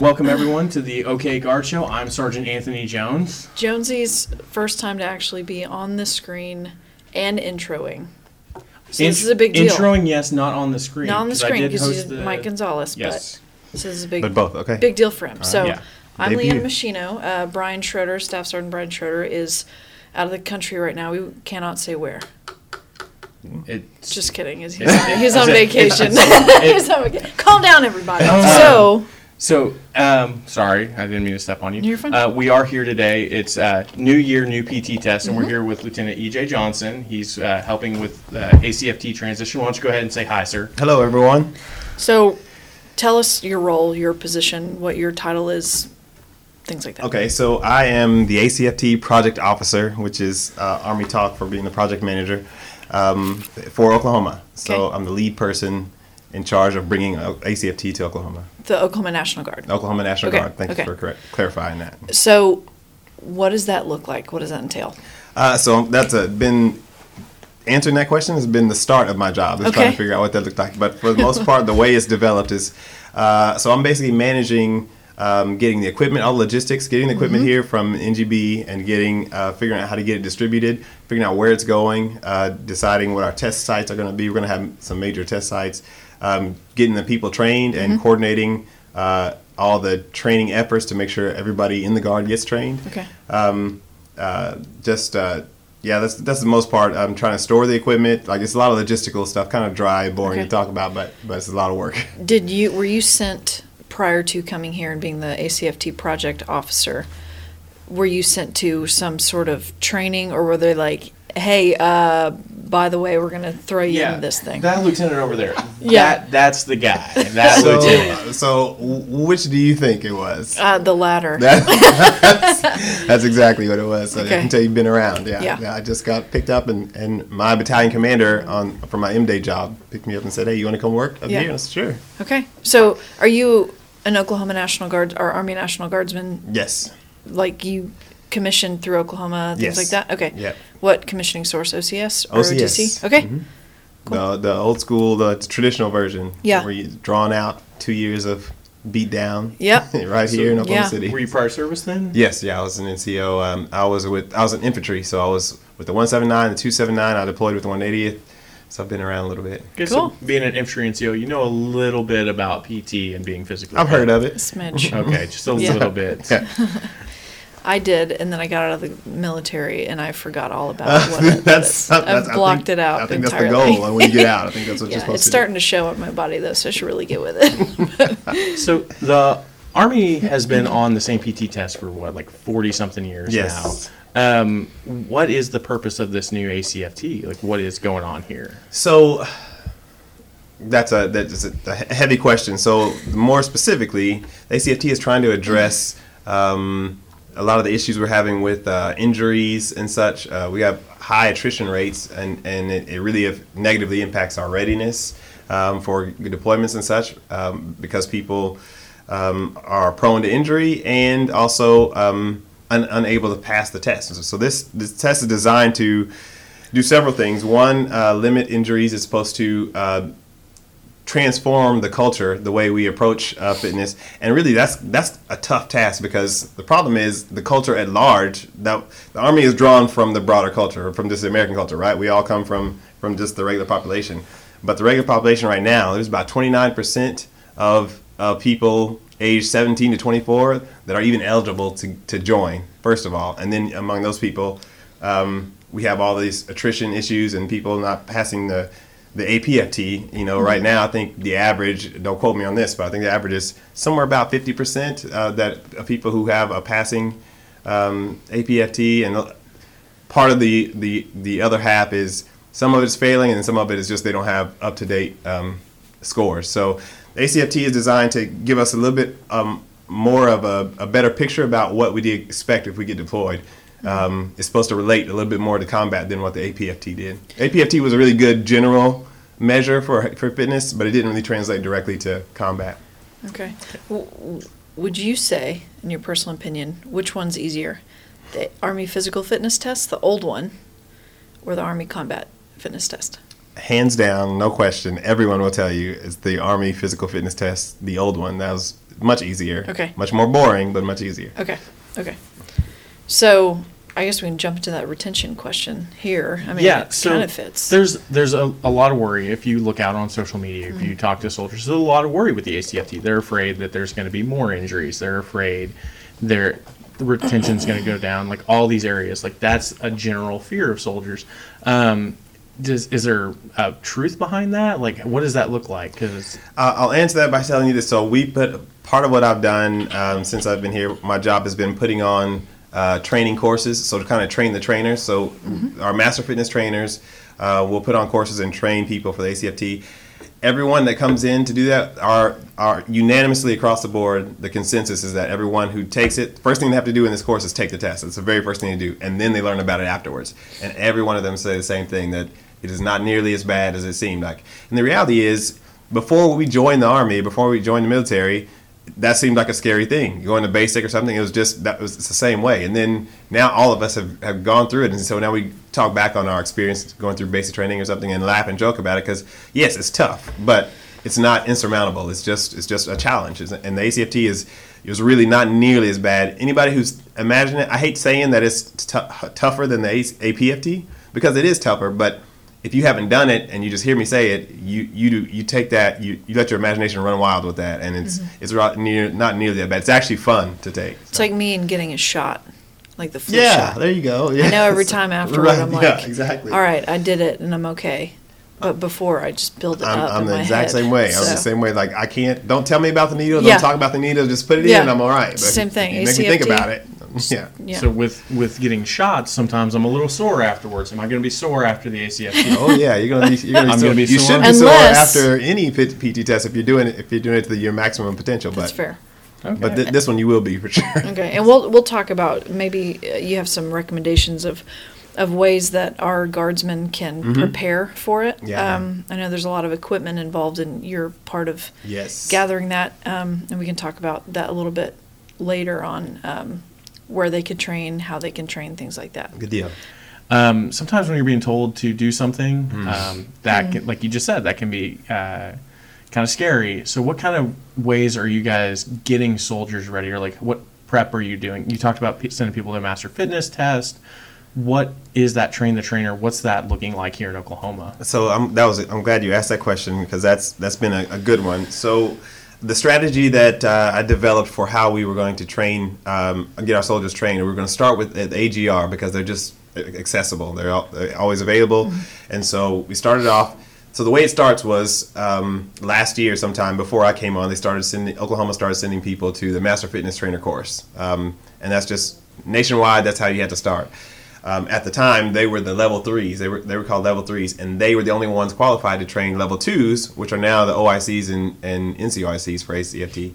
Welcome everyone to the OK Guard Show. I'm Sergeant Anthony Jones. Jonesy's first time to actually be on the screen and introing. So Int- this is a big deal. Introing, yes, not on the screen. Not on the screen did because host he's the- Mike Gonzalez, Yes. but this is a big, But both, okay. big deal for him. So Yeah. I'm Debut. Leanna Maschino. Uh, Brian Schroeder, Staff Sergeant Brian Schroeder, is out of the country right now. We cannot say where. It's Just kidding. He's, he's, on, he's on It's- vacation. He's on vacation. Calm down, everybody. Um, so So, um, sorry, I didn't mean to step on you. You're fine. Uh, we are here today. It's uh, New Year, new PT test, and Mm-hmm. we're here with Lieutenant E.J. Johnson. He's uh, helping with uh, ACFT transition. Why don't you go ahead and say hi, sir? Hello, everyone. so tell us your role, your position, what your title is, things like that. Okay, so I am the ACFT project officer, which is uh, Army talk for being the project manager um, for Oklahoma. So Okay. I'm the lead person in charge of bringing ACFT to Oklahoma. The Oklahoma National Guard. Oklahoma National Okay, Guard. Thank okay. for correct, clarifying that. So, what does that look like? What does that entail? Uh, so that's a, been answering that question has been the start of my job. Is trying to figure out what that looked like. But for the most part, the way it's developed is uh, so I'm basically managing. Um, getting the equipment, all the logistics, getting the equipment Mm-hmm. here from NGB, and getting uh, figuring out how to get it distributed, figuring out where it's going, uh, deciding what our test sites are going to be. We're going to have some major test sites, um, getting the people trained, Mm-hmm. and coordinating uh, all the training efforts to make sure everybody in the guard gets trained Okay. um, uh, just uh, yeah, that's that's the most part. I'm trying to store the equipment. Like it's a lot of logistical stuff, kind of dry, boring Okay. to talk about, but but it's a lot of work. Did you were you sent prior to coming here and being the ACFT project officer? Were you sent to some sort of training, or were they like, "Hey, uh, by the way, we're going to throw you in this thing"? That lieutenant over there. Yeah. That, that's the guy. That So lieutenant. so which do you think it was? uh, the latter. That- that's, that's exactly what it was. So Okay. I can tell you've been around. Yeah. Yeah. I just got picked up, and, and my battalion commander on for my M day job picked me up and said, "Hey, you want to come work up Yeah. here?" I said, "Sure." Okay. So, are you an Oklahoma National Guard or Army National Guardsman? Yes. Like you commissioned through Oklahoma, things Yes. like that? Okay. Yeah. What commissioning source? OCS or OCS. OTC? Okay. Mhm. The the old school, the traditional version. Yeah. Where you drawn out two years of beat down. Yep. right here in Oklahoma Yeah. City. Were you prior service then? Yes, yeah, I was an NCO. Um, I was with I was in infantry, so I was with the 179, the 279. I deployed with the 180th, so I've been around a little bit. Good. Cool. So being an infantry NCO, you know a little bit about PT and being physically. I've heard of it. Smidge. Okay, just a Yeah. little bit. Yeah. I did, and then I got out of the military, and I forgot all about what it that's, is. that's I've I blocked think- it out I think entirely. that's the goal. When you get out, I think that's what you're yeah, supposed it's to starting to show on my body though, so I should really get with it. So the Army has been on the same PT test for what, like forty something years Yes. now. Um, what is the purpose of this new ACFT? Like, what is going on here? So that's a that's a, a heavy question. So more specifically, the ACFT is trying to address. Um, a lot of the issues we're having with uh, injuries and such. Uh, we have high attrition rates, and, and it, it really negatively impacts our readiness um, for deployments and such um, because people um, are prone to injury and also um, un- unable to pass the test. So, this, this test is designed to do several things. One, uh, limit injuries. It's supposed to uh, transform the culture, the way we approach uh, fitness, and really that's that's a tough task because the problem is the culture at large. That the army is drawn from the broader culture, from just American culture, right? We all come from from just the regular population, but the regular population right now, there's about 29 percent of uh, people aged 17 to 24 that are even eligible to, to join. First of all, and then among those people, um, we have all these attrition issues and people not passing the the APFT, you know, right now I think the average, don't quote me on this, but I think the average is somewhere about 50% uh, that of people who have a passing um, APFT, and part of the, the the other half is some of it's failing, and some of it is just they don't have up to date um, scores. So ACFT is designed to give us a little bit um, more of a, a better picture about what we expect if we get deployed. Um, it's supposed to relate a little bit more to combat than what the APFT did. APFT was a really good general measure for for fitness, but it didn't really translate directly to combat. Okay. W- Would you say, in your personal opinion, which one's easier? The Army physical fitness test, the old one, or the Army combat fitness test? hands down, no question, everyone will tell you is the Army physical fitness test, the old one. That was much easier. Okay. Much more boring, but much easier. Okay, okay. So I guess we can jump into that retention question here. I mean, yeah, it so kind of fits. there's there's a, a lot of worry if you look out on social media, if you Mm-hmm. talk to soldiers, there's a lot of worry with the ACFT. They're afraid that there's going to be more injuries. They're afraid their the retention's going to go down. Like all these areas, like that's a general fear of soldiers. Um, does is there a truth behind that? Like, what does that look like? Because Uh, I'll answer that by telling you this. So we put part of what I've done um, since I've been here. My job has been putting on uh, training courses, so to kind of train the trainers. So our master fitness trainers uh, will put on courses and train people for the ACFT. Everyone that comes in to do that are are unanimously across the board. The consensus is that everyone who takes it, first thing they have to do in this course is take the test. It's the very first thing they do, and then they learn about it afterwards. And every one of them say the same thing that it is not nearly as bad as it seemed like. And the reality is, before we joined the army, before we joined the military, that seemed like a scary thing. Going to basic or something, it was just that was the same way. And then now all of us have, have gone through it, and so now we talk back on our experience going through basic training or something and laugh and joke about it because yes, it's tough, but it's not insurmountable. It's just it's just a challenge. And the ACFT is was really not nearly as bad. Anybody who's imagine it, I hate saying that it's t- tougher than the APFT because it is tougher, but if you haven't done it and you just hear me say it, you you do you take that you, you let your imagination run wild with that, and it's mm-hmm. it's not, near, not nearly that bad. It's actually fun to take. it's like me and getting a shot, like the flu yeah, shot. there you go. Yeah. I know every time afterward Right, I'm like, yeah, exactly. all right, I did it and I'm okay. But uh, before I just build it I'm, up I'm the exact head. same way. I'm the same way. Like I can't. Don't tell me about the needle. Yeah. Don't talk about the needle. Just put it Yeah. in. I'm all right. But Same thing, You make me think about it. Yeah. Yeah. so with with getting shots, sometimes I'm a little sore afterwards. Am I going to be sore after the ACFT? Oh yeah, you're gonna be. You're gonna be I'm sore. gonna be you sore. should be Unless- sore after any PT test if you're doing it. If you're doing it to your maximum potential. That's fair. Okay. but th- this one you will be for sure. Okay, and we'll we'll talk about maybe uh, you have some recommendations of of ways that our guardsmen can prepare for it. Mm-hmm. Yeah. Um, I know there's a lot of equipment involved, and you're part of Yes. gathering that, um, and we can talk about that a little bit later on, um, where they could train, how they can train, things like that. Good deal. um, sometimes when you're being told to do something, Hmm. um, that can, like you just said, that can be uh, kind of scary. So, what kind of ways are you guys getting soldiers ready, or like what prep are you doing? You talked about pe- sending people to a master fitness test. What is that train the trainer? What's that looking like here in Oklahoma? So I'm that was I'm glad you asked that question because that's that's been a, a good one. So the strategy that uh, I developed for how we were going to train, um, get our soldiers trained, we were going to start with the AGR because they're just accessible. They're, al- they're always available, and so we started off. So the way it starts was um, last year, sometime before I came on, they started sending Oklahoma started sending people to the Master Fitness Trainer course, um, and that's just nationwide. That's how you had to start. Um, at the time, they were the level threes. They were they were called level threes, and they were the only ones qualified to train level twos, which are now the OICs and, and NCOICs for ACFT,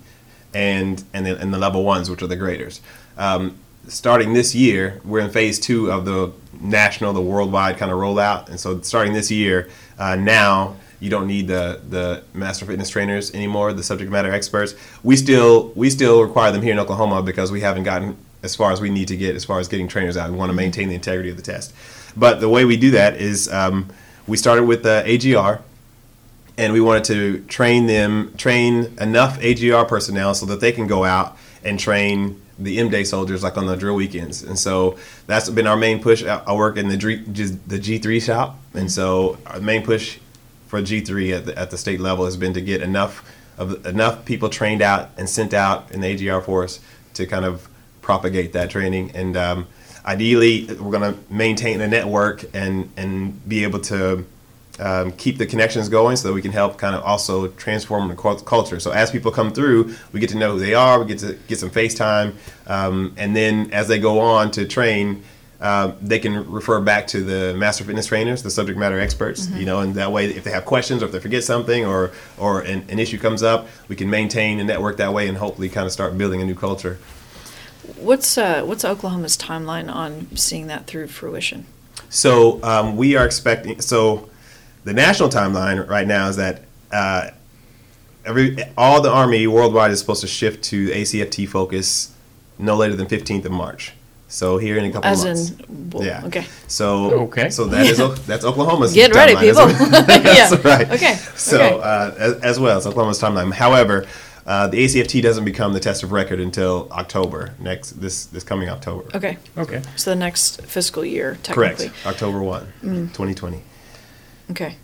and and the, and the level ones, which are the graders. Um, starting this year, we're in phase two of the national, the worldwide kind of rollout, and so starting this year, uh, now you don't need the the master fitness trainers anymore, the subject matter experts. We still we still require them here in Oklahoma because we haven't gotten as far as we need to get as far as getting trainers out. We want to maintain the integrity of the test. But the way we do that is um, we started with the AGR, and we wanted to train them, train enough AGR personnel so that they can go out and train the M Day soldiers like on the drill weekends. And so that's been our main push. I work in the G3 shop, and so our main push for G3 at the, at the state level has been to get enough of enough people trained out and sent out in the AGR force to kind of propagate that training. And um, ideally, we're going to maintain a network and and be able to um, keep the connections going so that we can help kind of also transform the culture. So as people come through, we get to know who they are, we get to get some FaceTime, um, and then as they go on to train, uh, they can refer back to the master fitness trainers, the subject matter experts, you know, and that way if they have questions or if they forget something or or an, an issue comes up, we can maintain a network that way and hopefully kind of start building a new culture. What's uh, what's Oklahoma's timeline on seeing that through fruition? So um, we are expecting. So the national timeline right now is that uh, every all the army worldwide is supposed to shift to ACFT focus no later than 15th of March. So here in a couple As of months. in, well, yeah. okay. So Okay. So that is O- that's Oklahoma's. Get ready, timeline as people. that's Yeah. right. Okay. So Okay. Uh, as, as well, it's Oklahoma's timeline. However, uh, the ACFT doesn't become the test of record until October next this this coming October. Okay. Okay. So the next fiscal year, technically. Correct. October one, Mm. 2020. Okay.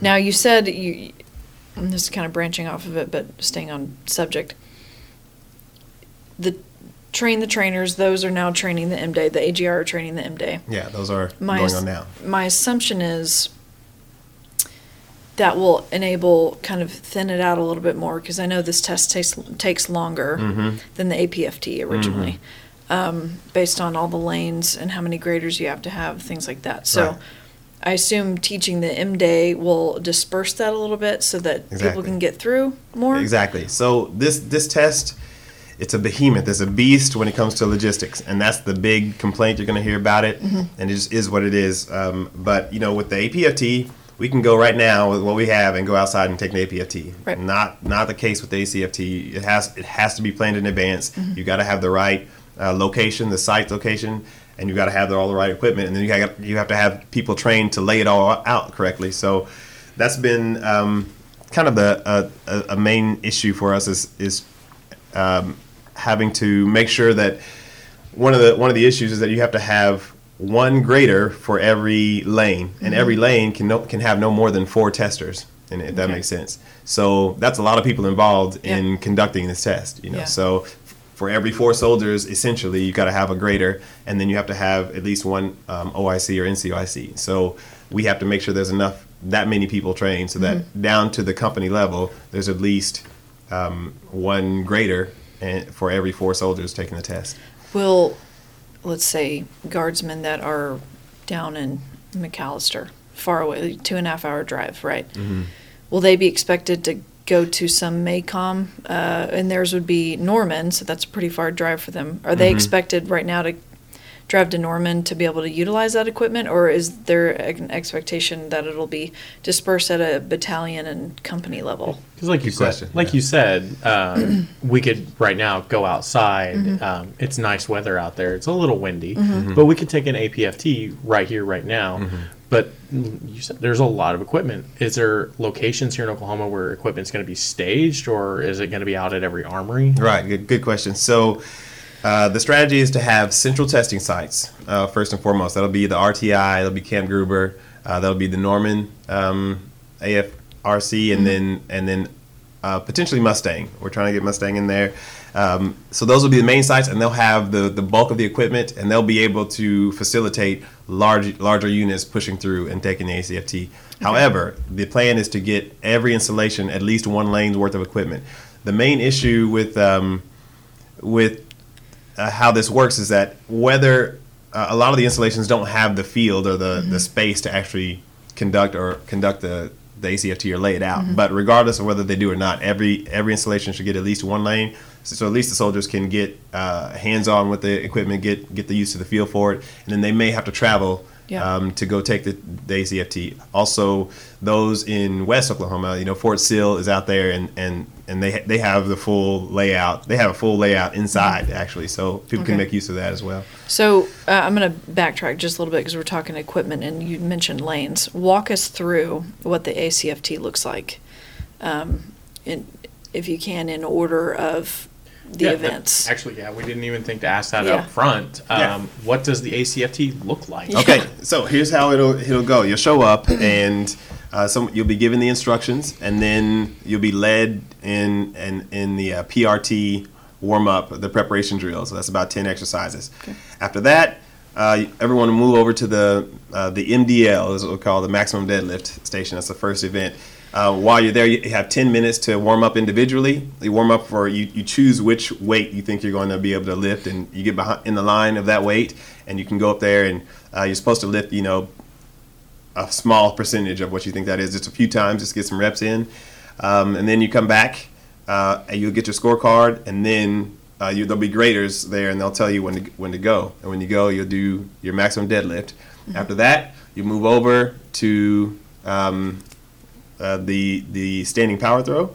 Now you said you. and This is kind of branching off of it, but staying on subject. The train the trainers; those are now training the M day. The AGR are training the M day. Yeah, those are My going ass- on now. My assumption is that will enable kind of thin it out a little bit more because I know this test takes takes longer Mhm. than the APFT originally, um, based on all the lanes and how many graders you have to have, things like that. So. Right. I assume teaching the M day will disperse that a little bit so that people can get through more. Exactly. So this this test, it's a behemoth. It's a beast when it comes to logistics, and that's the big complaint you're going to hear about it. Mm-hmm. And it just is what it is. Um, but you know, with the APFT, we can go right now with what we have and go outside and take an APFT. Right. Not not the case with the ACFT. It has it has to be planned in advance. Mm-hmm. You got to have the right uh, location, the site location. And you got to have all the right equipment, and then you got you have to have people trained to lay it all out correctly. So, that's been um, kind of the a, a main issue for us is is um, having to make sure that one of the one of the issues is that you have to have one grader for every lane, and every lane can no, can have no more than four testers, and if that Okay. makes sense. So that's a lot of people involved Yeah. in conducting this test. You know, Yeah. so for every four soldiers, essentially, you've got to have a grader, and then you have to have at least one um, OIC or NCOIC. So we have to make sure there's enough that many people trained, so that down to the company level, there's at least um, one grader and for every four soldiers taking the test. Will, let's say, guardsmen that are down in McAlester, far away, two and a half hour drive, right? Mm-hmm. Will they be expected to go to some MACOM? Uh, and theirs would be Norman, so that's a pretty far drive for them. Are Mm-hmm. they expected right now to drive to Norman to be able to utilize that equipment, or is there an expectation that it'll be dispersed at a battalion and company level? Because, like you Good said, question, like yeah. you said, um, we could right now go outside. Mm-hmm. Um, it's nice weather out there. It's a little windy, but we could take an APFT right here, right now. Mm-hmm. But you said there's a lot of equipment. Is there locations here in Oklahoma where equipment's going to be staged, or is it going to be out at every armory? Right, good, good question. So uh, the strategy is to have central testing sites uh, first and foremost. That'll be the RTI, that'll be Camp Gruber, uh, that'll be the Norman um, AFRC, and then and then uh, potentially Mustang. We're trying to get Mustang in there. Um, so those will be the main sites, and they'll have the, the bulk of the equipment, and they'll be able to facilitate large larger units pushing through and taking the ACFT. However, the plan is to get every installation at least one lane's worth of equipment. The main issue with um, with uh, how this works is that whether uh, a lot of the installations don't have the field or the, the space to actually conduct or conduct the, the ACFT or lay it out. But regardless of whether they do or not, every every installation should get at least one lane, so, so at least the soldiers can get uh, hands on with the equipment, get get the use of the field for it, and then they may have to travel. Yeah. Um, to go take the, the ACFT. Also, those in West Oklahoma, you know, Fort Sill is out there, and and and they they have the full layout. They have a full layout inside actually, so people can make use of that as well. So uh, I'm going to backtrack just a little bit because we're talking equipment and you mentioned lanes. Walk us through what the ACFT looks like, um, in, if you can, in order of the Yeah, that- events. Actually, yeah, we didn't even think to ask that Yeah. up front. Um, Yeah. What does the ACFT look like? Okay, so here's how it'll it'll go. You'll show up and uh, some you'll be given the instructions, and then you'll be led in in in the uh, PRT warm up, the preparation drill. So that's about ten exercises. After that, uh, everyone will move over to the uh, the MDL, is what we call the maximum deadlift station. That's the first event. Uh, while you're there, you have 10 minutes to warm up individually. You warm up for you, you choose which weight you think you're going to be able to lift, and you get behind in the line of that weight, and you can go up there and uh, you're supposed to lift, you know, a small percentage of what you think that is, just a few times, just get some reps in, um, and then you come back uh, and you'll get your scorecard, and then uh, you, there'll be graders there, and they'll tell you when to when to go, and when you go, you'll do your maximum deadlift. After that, you move over to um, uh, the the standing power throw.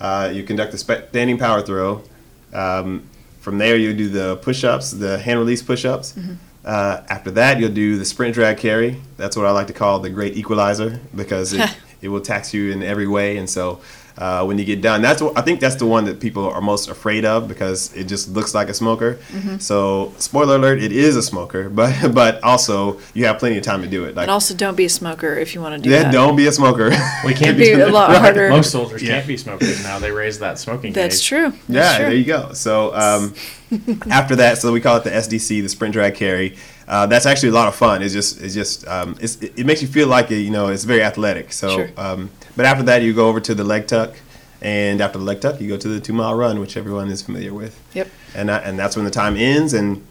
Uh, you conduct the standing power throw, um, From there, you'll do the push-ups, the hand release push-ups. Mm-hmm. Uh, after that, you'll do the sprint drag carry. That's what I like to call the great equalizer because it, it will tax you in every way. And so uh, when you get done, that's what, I think that's the one that people are most afraid of because it just looks like a smoker. Mm-hmm. So spoiler alert, it is a smoker, but but also you have plenty of time to do it. Like And also, don't be a smoker if you want to do yeah, that. don't be a smoker. We can't be be. a lot harder. Most soldiers Yeah. can't be smokers now. They raised that smoking That's age. true. That's Yeah, true. there you go. So um, after that, so we call it the SDC, the sprint drag carry. Uh, that's actually a lot of fun. It's just, it's just, um, it's, it, it makes you feel like it, you know, it's very athletic. So, Sure. um, but after that, you go over to the leg tuck, and after the leg tuck, you go to the two mile run, which everyone is familiar with. Yep. And that, and that's when the time ends, and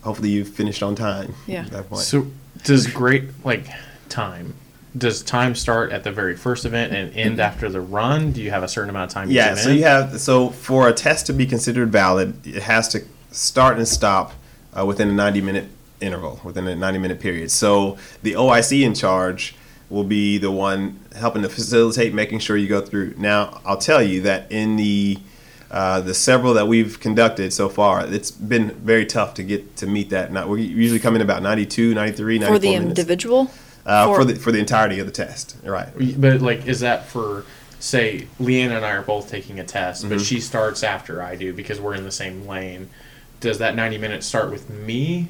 hopefully you've finished on time. Yeah. At that point. So does great like time? Does time start at the very first event and end after the run? Do you have a certain amount of time? Yeah, so in? you have so for a test to be considered valid, it has to start and stop uh, within a 90 minute interval, within a 90 minute period. So the OIC in charge will be the one helping to facilitate making sure you go through. Now, I'll tell you that in the uh, the several that we've conducted so far, it's been very tough to get to meet that. Not, we usually come in about 92, 93, 94 For the minutes. individual? uh, for, for- the for the entirety of the test, right? But like, is that for say Leanna and I are both taking a test, Mm-hmm. but she starts after I do because we're in the same lane? Does that ninety minutes start with me?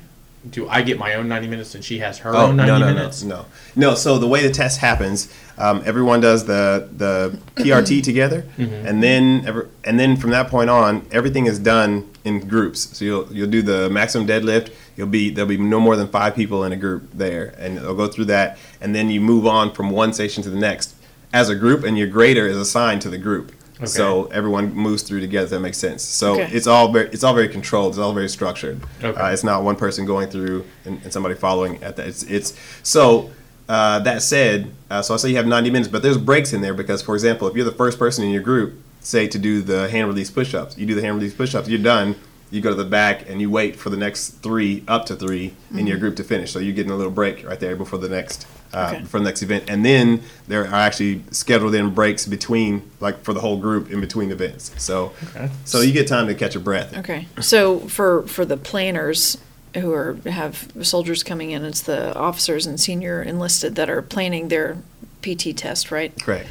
Do I get my own ninety minutes and she has her Oh own no ninety no minutes? no no no. So the way the test happens, um, everyone does the the PRT together, and then every, and then from that point on, everything is done in groups. So you'll you'll do the maximum deadlift. You'll be there'll be no more than five people in a group there, and they'll go through that, and then you move on from one station to the next as a group, and your grader is assigned to the group. Okay. So everyone moves through together. That makes sense. So Okay. it's all very it's all very controlled. It's all very structured. Okay. Uh, it's not one person going through and, and somebody following at that. It's it's so. Uh, that said, uh, so I say you have 90 minutes, but there's breaks in there because, for example, if you're the first person in your group, say to do the hand release push-ups, you do the hand release push-ups, you're done. You go to the back and you wait for the next three, up to 3 in your group to finish. So you're getting a little break right there before the next, uh, Okay. before the next event. And then there are actually scheduled in breaks between, like for the whole group in between events. So, Okay. so you get time to catch your breath. Okay. So for, for the planners who are, have soldiers coming in, it's the officers and senior enlisted that are planning their PT test, right? Correct.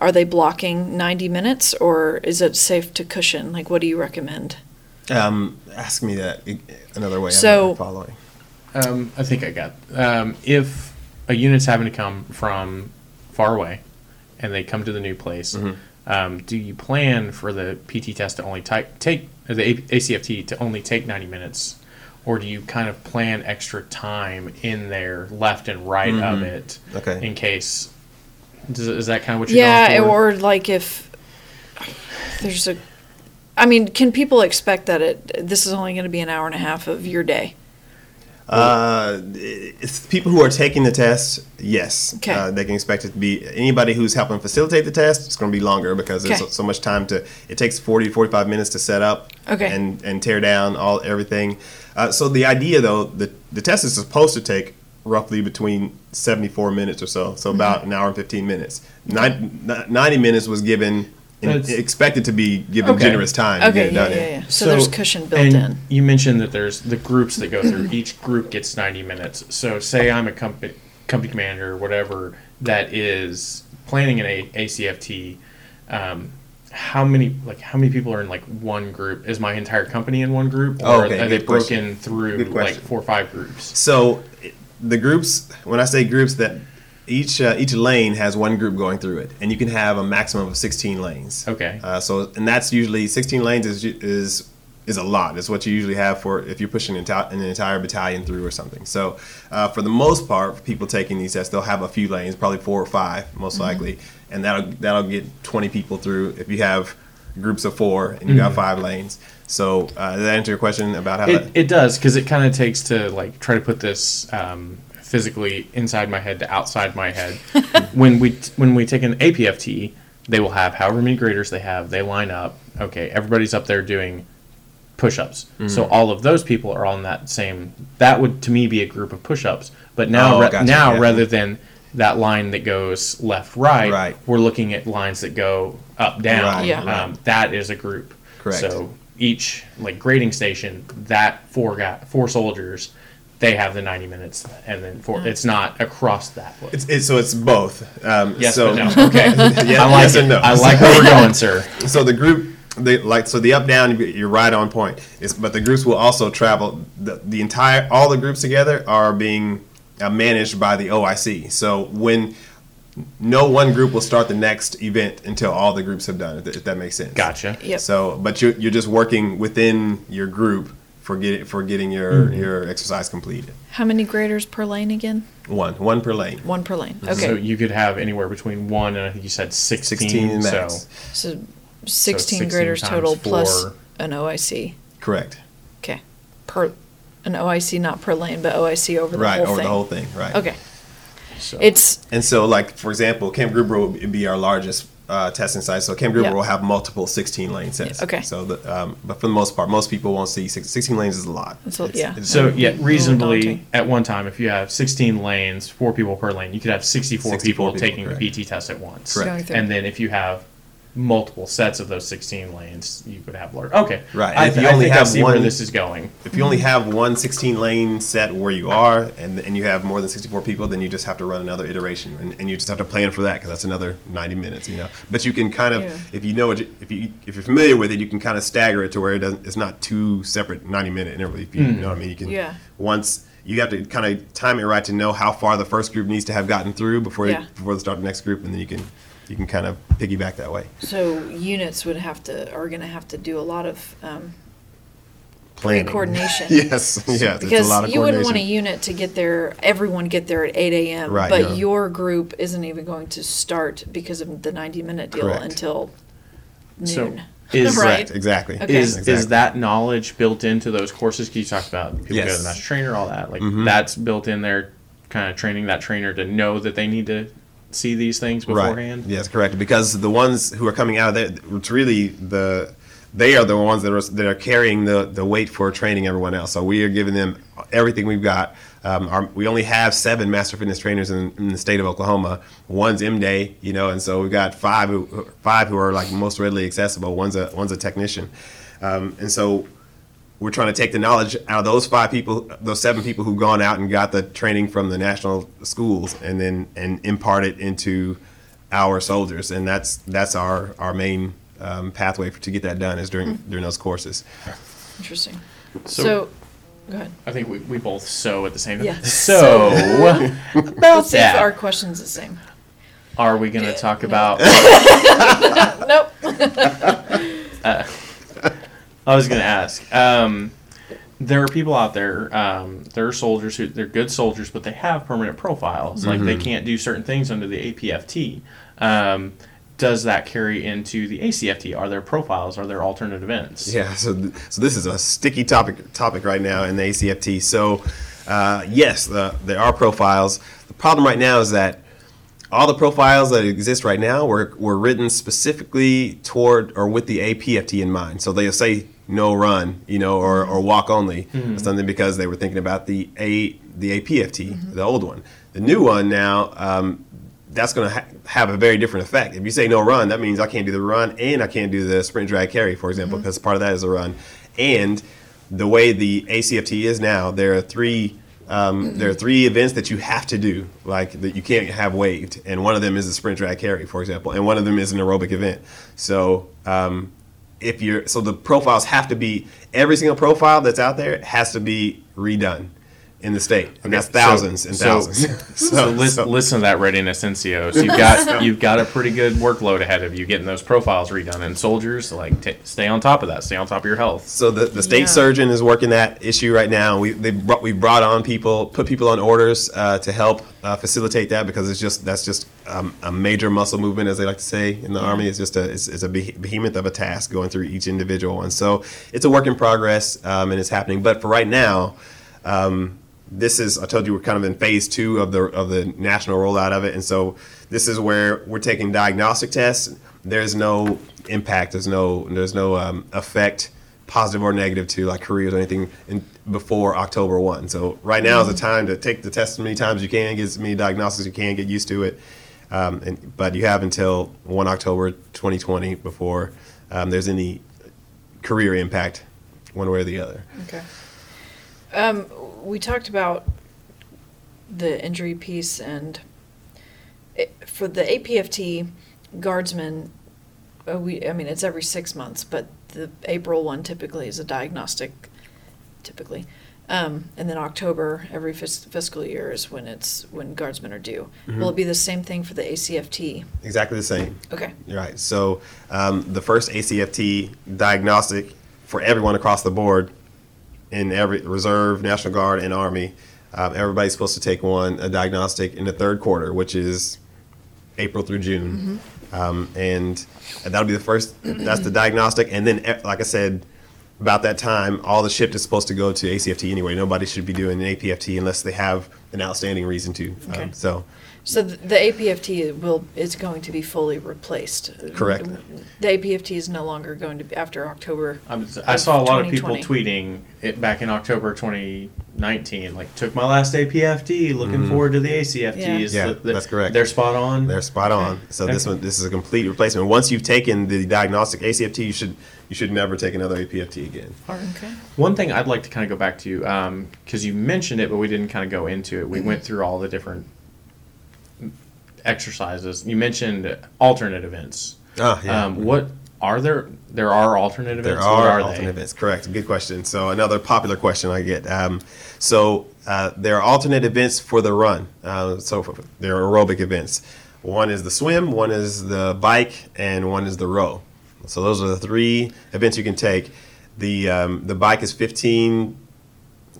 Are they blocking 90 minutes or is it safe to cushion? Like, what do you recommend? Um, ask me that another way. So- I'm following. Um, I think I got. Um, if a unit's having to come from far away, and they come to the new place, Mm-hmm. um, do you plan for the PT test to only ti- take or the A- ACFT to only take ninety minutes, or do you kind of plan extra time in there, left and right of it, Mm-hmm. Okay. in case? Does, is that kind of what you're Yeah, going for? or like if there's a, I mean, can people expect that it, this is only going to be an hour and a half of your day? Uh, it's people who are taking the test. Yes, Okay. uh, they can expect it to be anybody who's helping facilitate the test. It's going to be longer because there's Okay. so, so much time to. It takes 40 45 minutes to set up Okay. and and tear down all everything. Uh, so the idea though, the the test is supposed to take roughly between 74 minutes or so, Mm-hmm. so about an hour and 15 minutes. Nine, 90 minutes was given. In, That's- expected to be given Okay. generous time. to get Okay, it yeah, done yeah, in. yeah. So, there's cushion built and in. You mentioned that there's the groups that go through. Each group gets 90 minutes. So, say I'm a company company commander or whatever that is planning an a- ACFT. Um, how many like how many people are in like one group? Is my entire company in one group, or Oh, okay, are they good question. broken through Good like question. four or five groups? So the groups, when I say groups, that each uh, each lane has one group going through it, and you can have a maximum of 16 lanes. Okay. Uh, so and that's usually 16 lanes is is is a lot. It's what you usually have for if you're pushing an, enti- an entire battalion through or something. So uh, for the most part, for people taking these tests, they'll have a few lanes, probably four or five, most likely, and that'll that'll get 20 people through. If you have groups of four and you got five lanes. So uh, does that answer your question about how It, that? it does because it kind of takes to like try to put this um, physically inside my head to outside my head. when we when we take an APFT, they will have however many graders they have. They line up. Okay, everybody's up there doing push-ups. Mm-hmm. So all of those people are on that same. That would to me be a group of push-ups. But now Oh, ra- gotcha, now yeah. rather than that line that goes left right, Right. we're looking at lines that go up down. Right, Yeah. Um, that is a group. Correct. So each like grading station, that four guy, four soldiers, they have the ninety minutes, and then four. Mm. It's not across that. Way. It's, it's so it's both. Um, Yes, so, but no. Okay, Yeah, I like yes it. and no. I like where we're going, sir. so the group they like so the up down you're right on point it's, but the groups will also travel the, the entire all the groups together are being uh, managed by the oic so when no one group will start the next event until all the groups have done it if that makes sense Gotcha. Yep. so but you're, you're just working within your group for getting for getting your mm-hmm. your exercise completed How many graders per lane again? one one per lane One per lane. Okay. So you could have anywhere between one and I think you said sixteen. 16 so max So, 16, 16 graders total plus four. an OIC. correct Okay. Per an OIC, not per lane, but OIC over the right whole over thing. the whole thing right Okay. so It's And so, like for example, Camp Gruber would be our largest uh, testing site. So Camp Gruber Yeah. will have multiple 16 lane sets. okay. So, the, um, but for the most part, most people won't see six, 16 lanes is a lot. It's a- yeah. So yeah, reasonably at one time, if you have 16 lanes, four people per lane, you could have 64, 64 people, people, taking correct. the PT test at once. Correct. And then if you have multiple sets of those 16 lanes, you could have large. Okay, Right, I, and if you I only think I have see where one- this is going. If you only have one 16 lane set where you are, and and you have more than 64 people, then you just have to run another iteration, and, and you just have to plan for that because that's another 90 minutes, you know. But you can kind of, Yeah. if you know what, you, if you if you're familiar with it, you can kind of stagger it to where it doesn't. It's not two separate 90 minute intervals. If you, you know what I mean, you can Yeah. once. You have to kind of time it right to know how far the first group needs to have gotten through before Yeah. before they start the next group, and then you can you can kind of piggyback that way. so units would have to are going to have to do a lot of um, Planning. coordination. yes, yes, it's because a lot of you wouldn't want a coordination. unit to get there, everyone get there at eight AM. Right, But no. your group isn't even going to start because of the ninety minute deal Correct. until So noon. is- right? Correct, exactly. Okay. Is Exactly. is that knowledge built into those courses? 'Cause you talked about people go to Yes. the master trainer, all that. Like Mhm. that's built in there, kind of training that trainer to know that they need to see these things beforehand. Right. Yes, correct. Because the ones who are coming out of there, it's really the they are the ones that are that are carrying the the weight for training everyone else. So we are giving them everything we've got. Um, our, we only have seven master fitness trainers in, in the state of Oklahoma. One's M Day, you know, and so we've got five who, five who are like most readily accessible. One's a one's a technician, um, and so we're trying to take the knowledge out of those five people, those seven people who've gone out and got the training from the national schools, and then and impart it into our soldiers, and that's that's our our main um, pathway for, to get that done is during during those courses. Interesting. So- So, go ahead. I think we, we both so at the same time. Yeah. So about Let's see if that, our question's the same. are we going to talk about? Nope. I was going to ask. Um, there are people out there. Um, there are soldiers who they're good soldiers, but they have permanent profiles. Like Mm-hmm. they can't do certain things under the APFT. Um, does that carry into the ACFT? Are there profiles? Are there alternate events? Yeah, so th- so this is a sticky topic topic right now in the ACFT. So uh, yes, the, there are profiles. The problem right now is that all the profiles that exist right now were, were written specifically toward or with the APFT in mind. So they'll say no run, you know, or, or walk only, or something because they were thinking about the A the APFT, the old one. The new one now, um, that's going to ha- have a very different effect. If you say no run, that means I can't do the run and I can't do the sprint drag carry, for example, because part of that is a run. And the way the ACFT is now, there are three um, there are three events that you have to do, like that you can't have waived, and one of them is a sprint drag carry, for example, and one of them is an aerobic event. So um, if you're so the profiles have to be every single profile that's out there has to be redone in the state, and that's so- thousands and so- thousands. So, listen, listen to that readiness NCO. So you've got you've got a pretty good workload ahead of you getting those profiles redone. And soldiers, like, t- stay on top of that. Stay on top of your health. So the, the state Yeah. surgeon is working that issue right now. We they brought, we brought on people, put people on orders uh, to help uh, facilitate that because it's just that's just um, a major muscle movement, as they like to say in the army. It's just a it's, it's a behemoth of a task going through each individual, and so it's a work in progress um, and it's happening. But for right now. Um, this is I told you we're kind of in phase two of the of the national rollout of it, and so this is where we're taking diagnostic tests. There's no impact. There's no there's no um, effect, positive or negative, to like careers or anything in, before October one. So right now is the time to take the test as many times as you can, get as many diagnostics as you can, get used to it. Um, and, but you have until one October 2020 before um, there's any career impact, one way or the other. Okay. Um, we talked about the injury piece and it, for the APFT guardsmen, uh, we, I mean, it's every six months, but the April one typically is a diagnostic, typically. Um, and then October, every fis- fiscal year is when it's, when guardsmen are due. Will it be the same thing for the ACFT? Exactly the same. Okay. You're right. So um, the first ACFT diagnostic for everyone across the board in every reserve, National Guard, and Army, um, everybody's supposed to take one a diagnostic in the third quarter, which is April through June, um, and, and that'll be the first. That's the diagnostic, and then eh, like I said. About that time, all the shift is supposed to go to ACFT anyway. Nobody should be doing an APFT unless they have an outstanding reason to. Okay. Um, so, So th- the APFT will, is going to be fully replaced? Correct. The APFT is no longer going to be, after October? I'm, I saw a lot of people 2020. tweeting it back in October 2019. Like, took my last APFT. Looking forward to the ACFTs. Mm-hmm. Yeah, The- the- that's correct. They're spot on. They're spot on. So this one, this is a complete replacement. Once you've taken the diagnostic ACFT, you should you should never take another APFT again. Okay. One thing I'd like to kind of go back to, you, because you mentioned it, but we didn't kind of go into it. We went through all the different exercises. You mentioned alternate events. Ah, yeah. Um, what are there? There are alternate events. There are, are alternate they? events. Correct. Good question. So another popular question I get. Um, so uh, there are alternate events for the run. Uh, so for, there are aerobic events. One is the swim, one is the bike, and one is the row. So those are the three events you can take. The um, the bike is 15.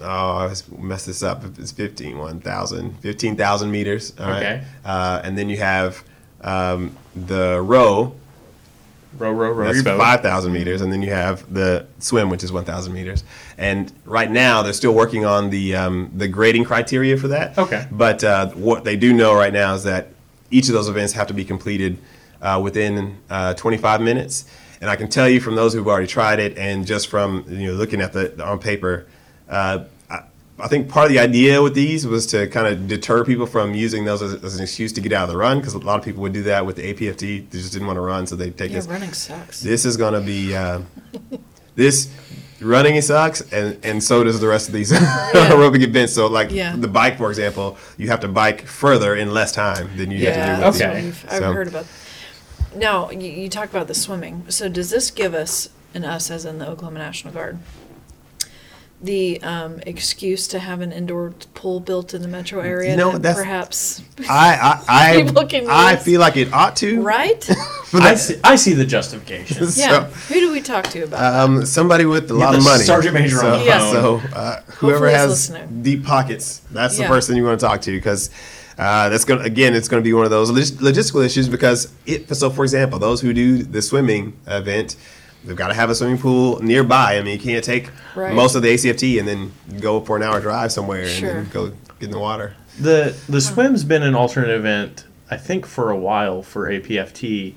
Oh, I messed this up. It's 15, 1,000, 15,000 meters. All right. Okay. Uh, and then you have um, the row, Row, row, row that's 5,000 meters, and then you have the swim, which is 1,000 meters. And right now, they're still working on the um, the grading criteria for that. Okay. But uh, what they do know right now is that each of those events have to be completed uh, within uh, 25 minutes. And I can tell you from those who've already tried it, and just from you know looking at the on paper, uh, I, I think part of the idea with these was to kind of deter people from using those as, as an excuse to get out of the run, because a lot of people would do that with the APFT. They just didn't want to run, so they take Yeah, this. running sucks. This is going to be uh, this running sucks, and and so does the rest of these aerobic events. So like Yeah. the bike, for example, you have to bike further in less time than you have to do that's with what Okay. we've, I've So- heard about. Now, you, you talk about the swimming. So does this give us, and us as in the Oklahoma National Guard, the um, excuse to have an indoor pool built in the metro area? You know, that that's- perhaps, I I People can I, I feel like it ought to. right? I see, I see the justification. So, Yeah. Who do we talk to about that? Um, somebody with a lot the of money. sergeant major so, on the phone. So uh, whoever has listening. deep pockets, that's Yeah. the person you want to talk to because uh, that's going to again, it's going to be one of those logis- logistical issues because it. So for example, those who do the swimming event. They've got to have a swimming pool nearby. I mean, you can't take Right. most of the ACFT and then go for an hour drive somewhere Sure. and then go get in the water. The the swim's been an alternate event, I think, for a while for APFT.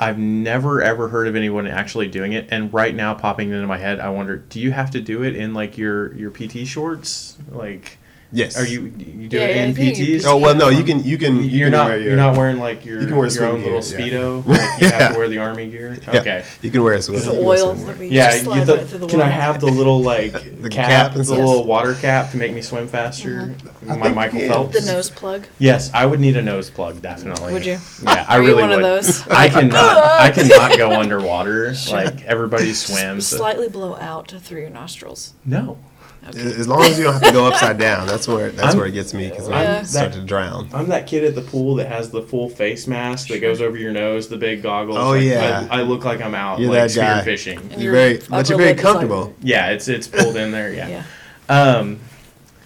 I've never ever heard of anyone actually doing it, and right now, popping into my head, I wonder: Do you have to do it in like your your PT shorts? Like, Yes. are you you do Yeah, it yeah, in PTs? Oh well, no. You can you can you You're can not wear your- you're not wearing like your you can wear your swim own little gear, yeah. speedo. Like, you have to wear the army gear. Yeah, Okay. You can wear a swim. The you oil swimwear. Yeah, you th- right the can I have the little like The cap, cap and the stuff? little water cap to make me swim faster? Uh-huh. My Michael you. Phelps. the nose plug? Yes, I would need a nose plug definitely. Would you? Yeah, I Are you really one of would. those? I cannot. I cannot go underwater. Like everybody swims. Slightly blow out through your nostrils. No, As long as you don't have to go upside down, that's where that's I'm- where it gets me because Yeah. I start to drown. I'm that kid at the pool that has the full face mask that goes over your nose, the big goggles. Oh, Like, yeah. I, I look like I'm out You're like that guy. spearfishing. And You're your very, but you're very lip is like- comfortable. Yeah, it's it's pulled in there. Yeah. Yeah. Um.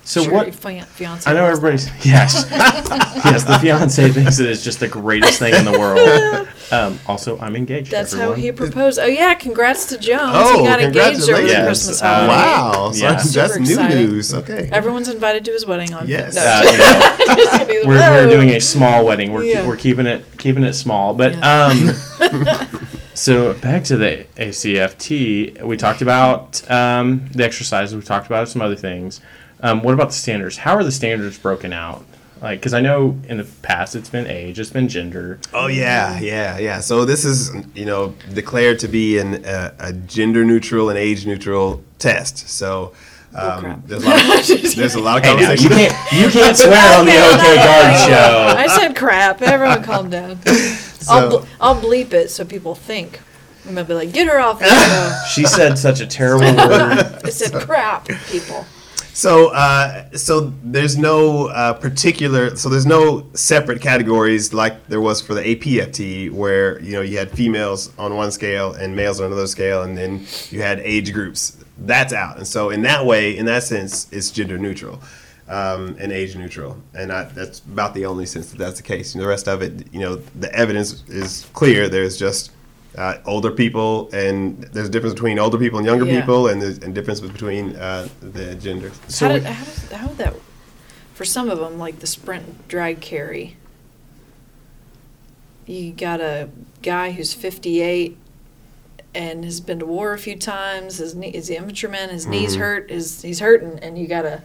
So Sure, what? fiance I know loves everybody's yes, yes. The fiance thinks it is just the greatest thing in the world. Um, also, I'm engaged. That's everyone. how he proposed. Oh yeah, congrats to Jones. Oh, he got engaged over the congratulations. Christmas Uh, holiday. Wow, so Yeah. that's Super new news. Okay. Everyone's invited to his wedding on. Yes. No, Uh, you know, just kidding. we're, we're doing a small wedding. We're, Yeah. we're keeping it keeping it small. But Yeah. um, so back to the ACFT. We talked about um, the exercises. We talked about some other things. Um, what about the standards? How are the standards broken out? Like, because I know in the past it's been age, it's been gender. Oh yeah, yeah, yeah. So this is you know declared to be an, a, a gender neutral and age neutral test. So um, crap. there's, a lot of, there's a lot of Hey, conversation. you can't you can't swear on the OK Guard show. I said crap. Everyone calm down. I'll, ble- I'll bleep it so people think. I'm gonna be like, get her off the show. She said such a terrible word. I said crap, people. So, uh, so there's no uh, particular, so there's no separate categories like there was for the APFT, where you know you had females on one scale and males on another scale, and then you had age groups. That's out, and so in that way, in that sense, it's gender neutral um, and age neutral, and I, that's about the only sense that that's the case. And the rest of it, you know, the evidence is clear. There's just uh, older people, and there's a difference between older people and younger Yeah. people, and there's a difference between uh, the genders. So how, did, how, does, how would that, for some of them, like the sprint drag carry, you got a guy who's 58 and has been to war a few times, his, knee, is the infantryman, his knees Mhm. hurt, his, he's hurting, and you got a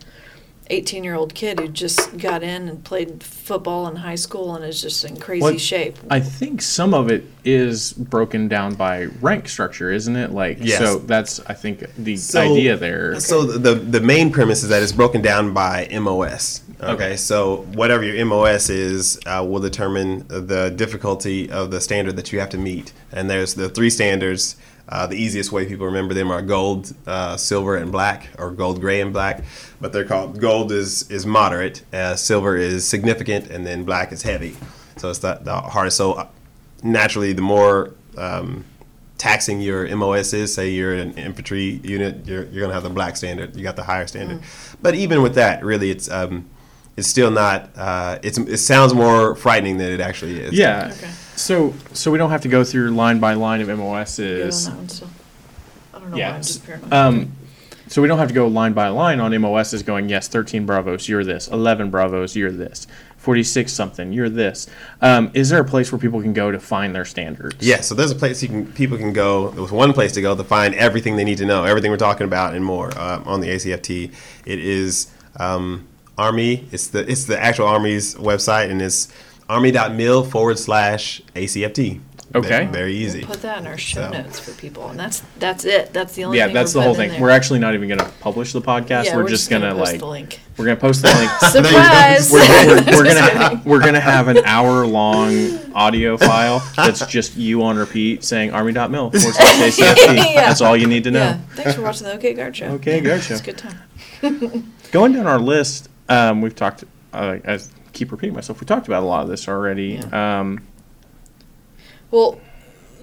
18 year old kid who just got in and played football in high school and is just in crazy What- shape. I think some of it is broken down by rank structure, isn't it? Like, Yes. so that's I think the So- idea there. So the the main premise is that it's broken down by MOS. Okay, Okay. so whatever your MOS is uh, will determine the difficulty of the standard that you have to meet. And there's the three standards. Uh, the easiest way people remember them are gold, uh, silver, and black, or gold, gray, and black. But they're called gold is is moderate, uh, silver is significant, and then black is heavy. So it's the, the hardest. So uh, naturally, the more um, taxing your MOS is, say you're an infantry unit, you're, you're going to have the black standard. You got the higher standard. But even with that, really, it's um, it's still not. Uh, it's it sounds more frightening than it actually is. yeah. Okay. So so we don't have to go through line by line of Good on MOSs. that one still. I don't know Yeah. why I'm just paranoid. Um, so we don't have to go line by line on MOSs going, yes, 13 Bravos, you're this. 11 Bravos, you're this. 46 something, you're this. Um, is there a place where people can go to find their standards? Yeah, so there's a place you can people can go. There's one place to go to find everything they need to know, everything we're talking about and more uh, on the ACFT. It is um, Army. It's the it's the actual Army's website, and it's army.mil forward slash ACFT. Okay. Ve- very easy. We'll put that in our show So- notes for people, and that's that's it. That's the only. Yeah, thing that's the whole thing. there. We're actually not even going to publish the podcast. yeah, we're, just going to post like the link. we're going to post the link. Surprise! we're, we're, we're gonna kidding. we're gonna have an hour long audio file that's just you on repeat saying army.mil forward slash ACFT. Yeah. That's all you need to know. Yeah, thanks for watching the OK Guard show. OK Guard Show. It's a good time. Going down our list, um, we've talked. Uh, I keep repeating myself. We talked about a lot of this already. Um, Well,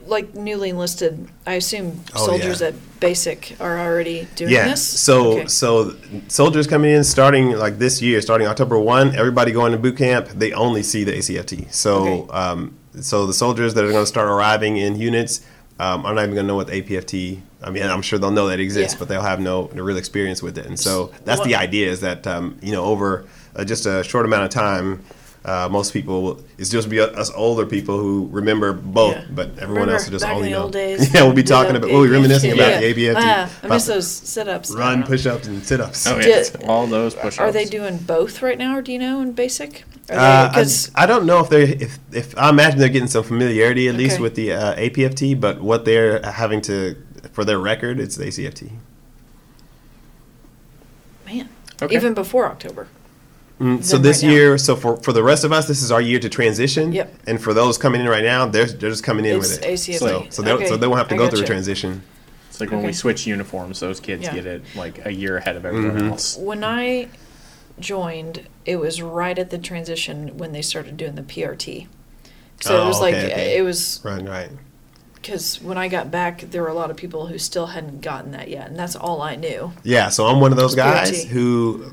like newly enlisted, I assume Oh, soldiers yeah. at basic are already doing Yeah. this. So Okay. so soldiers coming in starting like this year, starting October one. Everybody going to boot camp. They only see the ACFT. So Okay. um, so the soldiers that are going to start arriving in units um, are not even going to know what the APFT. I mean, I'm sure they'll know that it exists, Yeah. but they'll have no, no real experience with it. And so that's What- the idea is that um, you know over uh, just a short amount of time. Uh, most people, it's just be us older people who remember both, Yeah. but everyone Remember else will just back in only the know. days, yeah, we'll be talking about, we'll be reminiscing about the APFT. Ah, I about miss those sit-ups. Run, push ups, and sit ups. oh yeah, Did- all those push-ups. Are they doing both right now, or do you know in basic? Are Uh, I, 'cause- I don't know if they're if, if I imagine they're getting some familiarity at least with the uh, APFT, but what they're having to for their record, it's the ACFT. man, Okay. even before October. Mm, so this right year, so for, for the rest of us, this is our year to transition. Yep. And for those coming in right now, they're they're just coming in It's with it. ACFT. So so they Okay, so they won't have to I go through a transition. It's like when we switch uniforms, those kids Yeah. get it like a year ahead of everyone Mhm. else. When I joined, it was right at the transition when they started doing the PRT. So it Oh, was like okay, okay. it was Right, right. because when I got back, there were a lot of people who still hadn't gotten that yet, and that's all I knew. Yeah, so I'm one of those guys PRT. who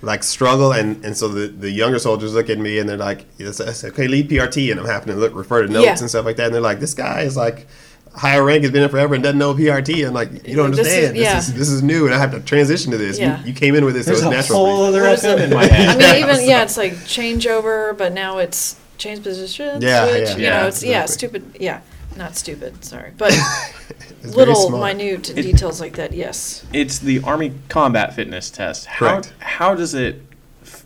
like struggle and, and so the, the younger soldiers look at me and they're like okay lead PRT and I'm having to look refer to notes Yeah. and stuff like that and they're like this guy is like higher rank has been in forever and doesn't know PRT I'm like you don't This is- understand this is, this is new and I have to transition to this Yeah. you, you came in with this so There's it's a natural whole other What is in my I head. mean, even yeah, it's like changeover, but now it's change position. Yeah, switch, yeah, you yeah, know, it's yeah, stupid. Yeah, not stupid. Sorry, but little minute It- details like that. Yes. It's the Army Combat Fitness Test. How Correct. how does it? f-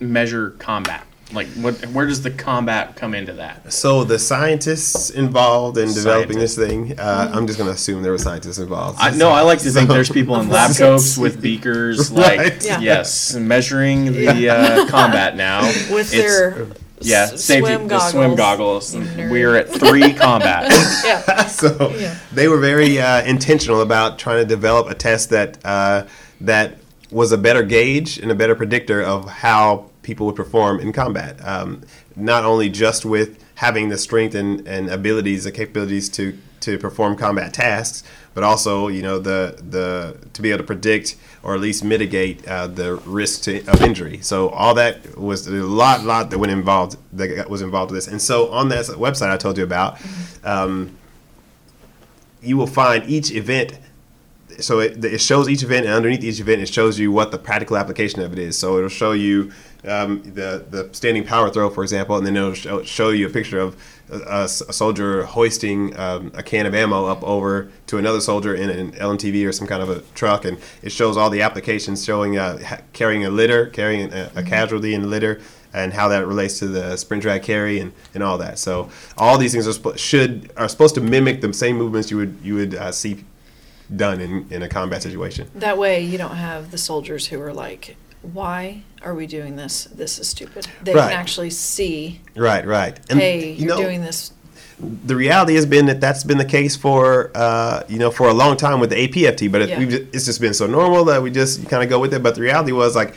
measure combat? Like, what? Where does the combat come into that? So the scientists involved in developing this thing, uh, I'm just going to assume there were scientists involved. I no, I like to think there's people in lab coats with beakers, Right. like Yeah. yes, measuring the uh, combat now With It's- their yeah s- safety swim the swim goggles. goggles. We're at three combat. yeah. so Yeah. they were very uh, intentional about trying to develop a test that uh, that was a better gauge and a better predictor of how people would perform in combat. Um, not only just with having the strength and, and abilities, and capabilities to to perform combat tasks, but also you know the the to be able to predict or at least mitigate uh, the risk to, of injury. So all that was a lot lot that went involved that was involved with this. And so on that website I told you about. Um, you will find each event so it, it shows each event and underneath each event it shows you what the practical application of it is so it'll show you um, the the standing power throw for example and then it'll show, show you a picture of a soldier hoisting um, a can of ammo up over to another soldier in an LMTV or some kind of a truck and it shows all the applications showing uh, ha- carrying a litter carrying a, a casualty in the litter and how that relates to the sprint drag carry and, and all that. So all these things are sp- should are supposed to mimic the same movements you would you would uh, see done in, in a combat situation. That way, you don't have the soldiers who are like, "Why are we doing this? This is stupid." They Right. can actually see, Right, right. And "Hey, you you're know, doing this." the reality has been that that's been the case for uh, you know for a long time with the APFT, but it, Yeah. we've just, it's just been so normal that we just kind of go with it. But the reality was like,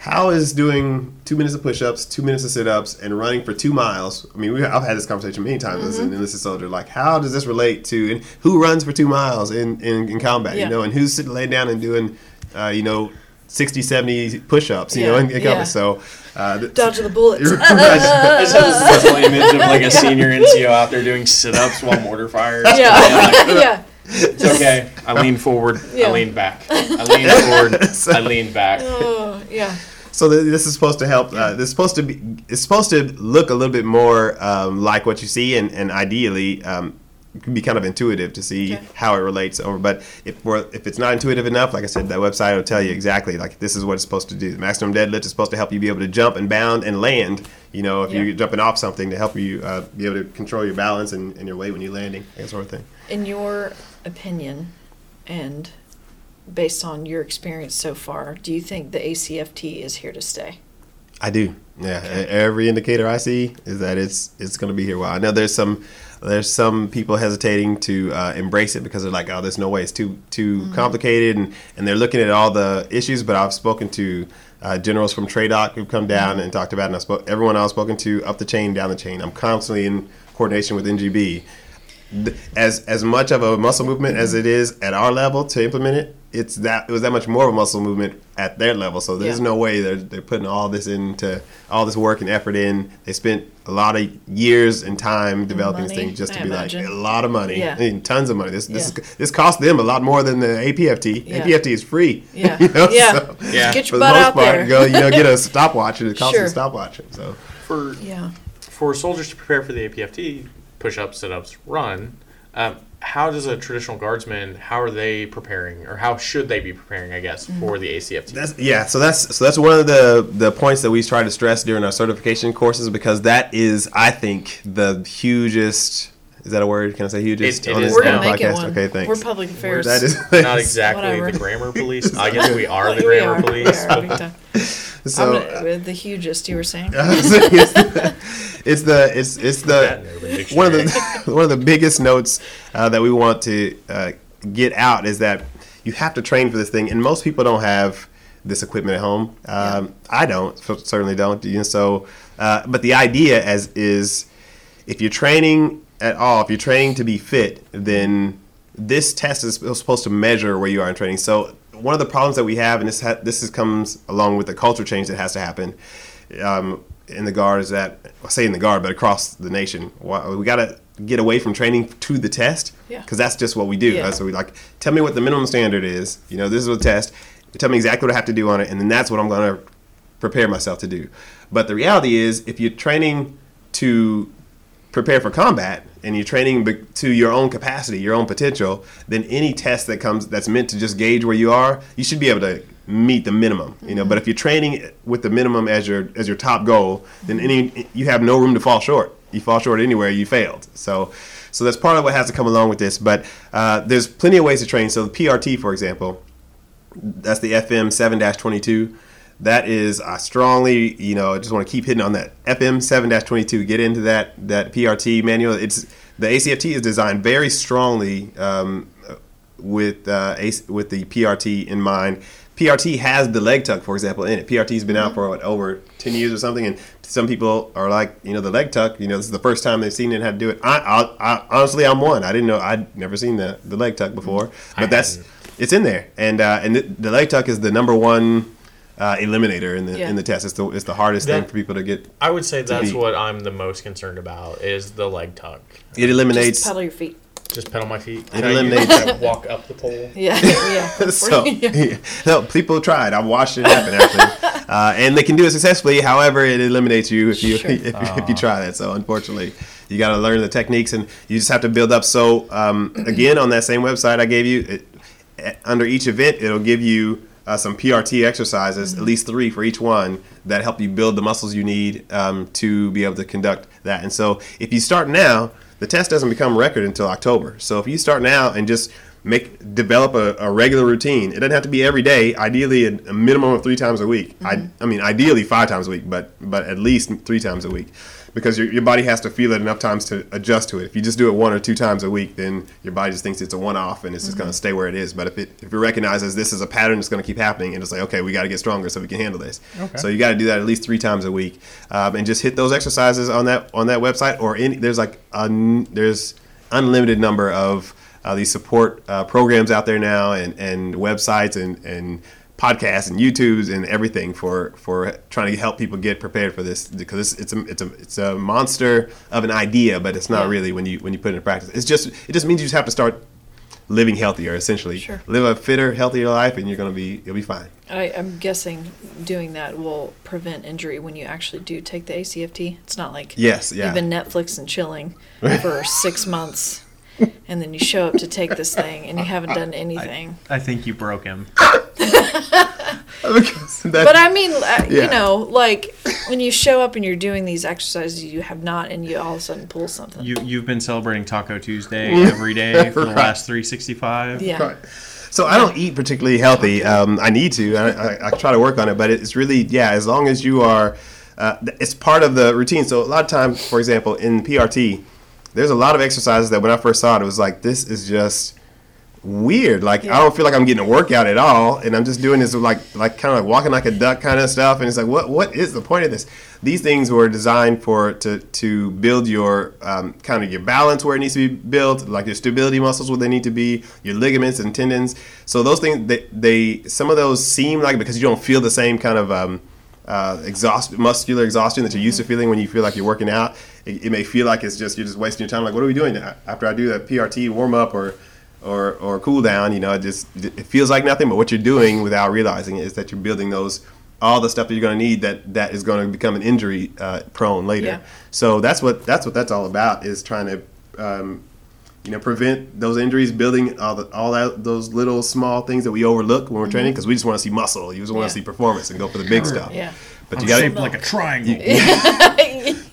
how is doing two minutes of push-ups, two minutes of sit-ups, and running for two miles? I mean, we, I've had this conversation many times as Mm-hmm. an enlisted soldier. Like, how does this relate to and who runs for two miles in in, in combat? Yeah. You know, and who's sitting laid down and doing uh, you know 60, 70 push-ups? You know, in, in combat. yeah. So. Uh, th- Dodging the bullets. I just have this mental image of like a senior NCO out there doing sit-ups while mortar fires. yeah, Like, yeah. It's okay. I lean forward. Yeah. I lean back. I lean forward. I lean back. Oh, yeah. So th- this is supposed to help. Uh, this is supposed to be. It's supposed to look a little bit more um, like what you see, and, and ideally, um, it can be kind of intuitive to see how it relates over. But if we're, if it's not intuitive enough, like I said, that website will tell you exactly like this is what it's supposed to do. The maximum deadlift is supposed to help you be able to jump and bound and land. You know, if Yeah. you're jumping off something to help you uh, be able to control your balance and, and your weight when you're landing, that sort of thing. In your opinion, and based on your experience so far, do you think the ACFT is here to stay? I do. Yeah. Okay. Every indicator I see is that it's it's going to be here. a while. I know there's some there's some people hesitating to uh, embrace it because they're like, oh, there's no way it's too too complicated, and, and they're looking at all the issues. But I've spoken to uh, generals from TRADOC who've come down and talked about, it, and I spoke everyone I've spoken to up the chain, down the chain. I'm constantly in coordination with NGB. As as much of a muscle movement as it is at our level to implement it, it's that it was that much more of a muscle movement at their level. So there's Yeah. no way they're they're putting all this into all this work and effort in. They spent a lot of years and time developing this money, thing just to I be imagine. like a lot of money, Yeah. I mean, tons of money. This this Yeah. is, this cost them a lot more than the APFT. Yeah. APFT is free. Yeah. you know? Yeah. So, Yeah. Get for your the butt most out part, there. go you know get a stopwatch and it costs Sure. a stopwatch. So For Yeah. for soldiers to prepare for the APFT, push-ups, sit-ups, run. Um, how does a traditional guardsman? How are they preparing, or how should they be preparing? I guess for the ACFT. That's yeah. So that's so that's one of the the points that we try to stress during our certification courses because that is, I think, the hugest. Is that a word? Can I say hugest It- it on is this We're gonna now. make it podcast? one. Okay, thanks. We're public affairs. That is Not exactly Whatever. the grammar police. I guess we are the grammar are, police. we are, big time. so. I'm gonna- the hugest you were saying. it's the it's it's, the one of the one of the biggest notes uh, that we want to uh, get out is that you have to train for this thing, and most people don't have this equipment at home. Um, I don't, certainly don't. And so, uh, but the idea as is, if you're training at all, if you're training to be fit, then this test is supposed to measure where you are in training. So one of the problems that we have, and this ha- this is, comes along with the culture change that has to happen um, in the guard, is that I say in the guard, but across the nation, we got to get away from training to the test Yeah. because that's just what we do. Yeah. Uh, So we like tell me what the minimum standard is. You know, this is a test. Tell me exactly what I have to do on it, and then that's what I'm going to prepare myself to do. But the reality is, if you're training to prepare for combat and you're training to your own capacity, your own potential, then any test that comes that's meant to just gauge where you are, you should be able to meet the minimum. You know, but if you're training with the minimum as your as your top goal, then any you have no room to fall short. You fall short anywhere, you failed. So. So that's part of what has to come along with this, but uh, there's plenty of ways to train. So the PRT, for example, that's the FM 7-22. That is, I strongly, you know, I just want to keep hitting on that FM 7-22. Get into that that PRT manual. It's the ACFT is designed very strongly um, with uh, with the PRT in mind. PRT has the leg tuck, for example, in it. PRT's been out for what, over 10 years or something, and some people are like, you know, the leg tuck. You know, this is the first time they've seen it, how to do it. I, I, I honestly, I'm one. I didn't know. I'd never seen the, the leg tuck before, I but that's it's in there, and uh, and the, the leg tuck is the number one uh, eliminator in the Yeah. in the test. It's the it's the hardest That- thing for people to get. I would say that's beat. what I'm the most concerned about is the leg tuck. It eliminates. Just pedal your feet. Just pedal my feet. It Can I use eliminates- that walk up the pole. Yeah, yeah. so Yeah. yeah. no, people tried. I've watched it happen actually, uh, and they can do it successfully. However, it eliminates you if you Sure. if, you if you try that. So unfortunately, you got to learn the techniques, and you just have to build up. So um, again, on that same website I gave you, it, under each event, it'll give you. Uh, some PRT exercises, at least three for each one, that help you build the muscles you need um, to be able to conduct that. And so, if you start now, the test doesn't become record until October. So if you start now and just make develop a, a regular routine, it doesn't have to be every day. Ideally, a, a minimum of three times a week. I, mm-hmm. I mean, ideally five times a week, but but at least three times a week, because your, your body has to feel it enough times to adjust to it. If you just do it one or two times a week, then your body just thinks it's a one-off and it's just going to stay where it is. But if it if it recognizes this is a pattern that's going to keep happening, and it's like okay, we got to get stronger so we can handle this. Okay. So you got to do that at least three times a week, um, and just hit those exercises on that on that website or any. There's like un, there's unlimited number of uh, these support uh, programs out there now, and, and websites and and podcasts and YouTubes and everything for for trying to help people get prepared for this because it's, it's a it's a it's a monster of an idea, but it's not Yeah. really when you when you put it in practice. It's just it just means you just have to start living healthier essentially Sure. live a fitter healthier life and you're going to be you'll be fine I, I'm guessing doing that will prevent injury when you actually do take the ACFT. It's not like yes yeah you've been Netflix and chilling for six months, and then you show up to take this thing and you haven't done anything. I think you broke him. That- But I mean, uh, Yeah. you know, like when you show up and you're doing these exercises you have not, and you all of a sudden pull something. You you've been celebrating Taco Tuesday every day for the Right. last 365. yeah. Right. So I don't eat particularly healthy. Um, I need to. I, I, I try to work on it, but it's really yeah. As long as you are, uh, it's part of the routine. So a lot of times, for example, in PRT, there's a lot of exercises that when I first saw it, it was like this is just weird. Like I don't feel like I'm getting a workout at all, and I'm just doing this like like kind of like walking like a duck kind of stuff. And it's like what what is the point of this? These things were designed for to to build your um, kind of your balance where it needs to be built, like your stability muscles where they need to be, your ligaments and tendons. So those things they, they some of those seem like because you don't feel the same kind of um, uh, exhaust muscular exhaustion that you're used to feeling when you feel like you're working out. It, it may feel like it's just you're just wasting your time. Like what are we doing after I do that PRT warm up or or or cool down? You know, it just it feels like nothing. But what you're doing without realizing it is that you're building those all the stuff that you're going to need that that is going to become an injury uh, prone later. Yeah. So that's what that's what that's all about is trying to. Um, you know, prevent those injuries, building all the all that those little small things that we overlook when we're training because we just want to see muscle. You just want Yeah. to see performance and go for the big stuff. Yeah. But I'm you got shaped to like a triangle. you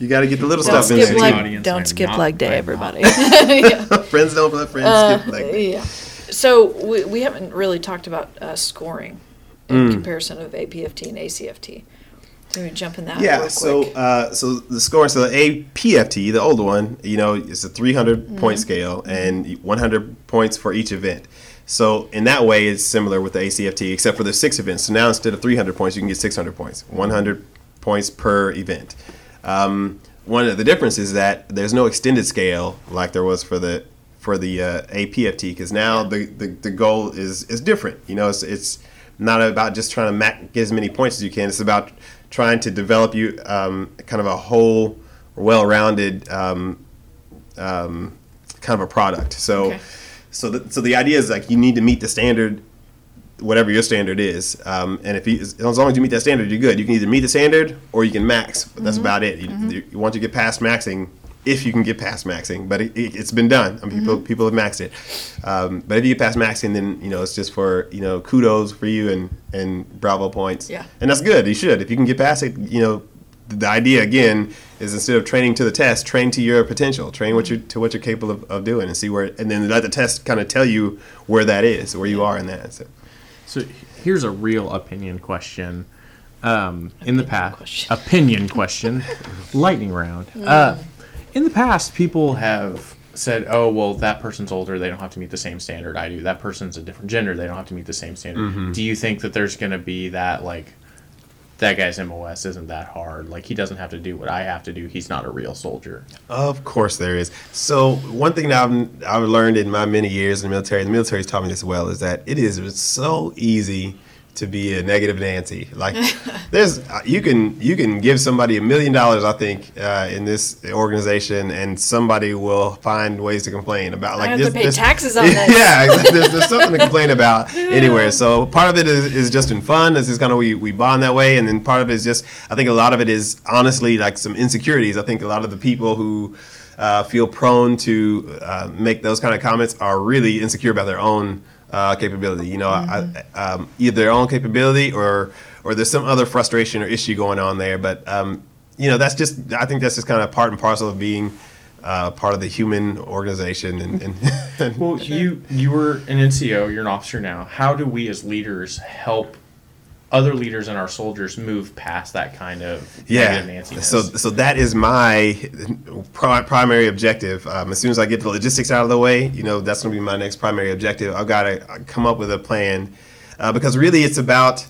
got to get the little Don't stuff in there. leg. too. don't skip not- leg day, everybody. friends don't let friends Uh, skip leg day. yeah. So we, we haven't really talked about uh, scoring in comparison of APFT and ACFT. So we jump in that. Yeah, real so uh, so the score, so the APFT, the old one, you know, it's a 300 Mm-hmm. point scale and 100 points for each event. So in that way, it's similar with the ACFT, except for the six events. So now instead of 300 points, you can get 600 points, 100 points per event. Um, one of the difference is that there's no extended scale like there was for the for the uh, APFT because now the, the, the goal is is different. You know, it's it's not about just trying to ma- get as many points as you can. It's about trying to develop you um, kind of a whole, well-rounded um, um, kind of a product. So, Okay. so the, so the idea is like you need to meet the standard, whatever your standard is. Um, and if you, as long as you meet that standard, you're good. You can either meet the standard or you can max. But that's about it. You, you, once you get past maxing, if you can get past maxing, but it, it, it's been done. I mean, people people have maxed it. Um, but if you get past maxing, then you know it's just for you know kudos for you and and bravo points. Yeah. and that's good. You should if you can get past it. You know, the idea again is instead of training to the test, train to your potential. Train what you to what you're capable of, of doing, and see where, and then let the test kind of tell you where that is, where you are in that. So. So here's a real opinion question. Um, in the past, question. opinion question, lightning round. Uh, in the past, people have said, "Oh, well, that person's older; they don't have to meet the same standard I do. That person's a different gender; they don't have to meet the same standard." Do you think that there's going to be that like? That guy's MOS isn't that hard. Like he doesn't have to do what I have to do. He's not a real soldier. Of course there is. So one thing that I've, I've learned in my many years in the military, the military's taught me this well, is that it is so easy to be a negative Nancy. Like there's you can you can give somebody a million dollars, I think, uh, in this organization, and somebody will find ways to complain about. Like have this, to pay this- taxes on this. Yeah, there's, there's something to complain about anywhere. So part of it is, is just in fun. This is kind of we we bond that way, and then part of it is just I think a lot of it is honestly like some insecurities. I think a lot of the people who uh, feel prone to uh, make those kind of comments are really insecure about their own uh, capability. You know, I, um, either their own capability or or there's some other frustration or issue going on there. But um, you know, that's just I think that's just kind of part and parcel of being. Uh, part of the human organization, and, and, and Well, you you were an NCO. You're an officer now. How do we as leaders help other leaders and our soldiers move past that kind of yeah. Nanciness? So, so that is my pri- primary objective. Um, as soon as I get the logistics out of the way, you know, that's going to be my next primary objective. I've got to come up with a plan uh, because really it's about.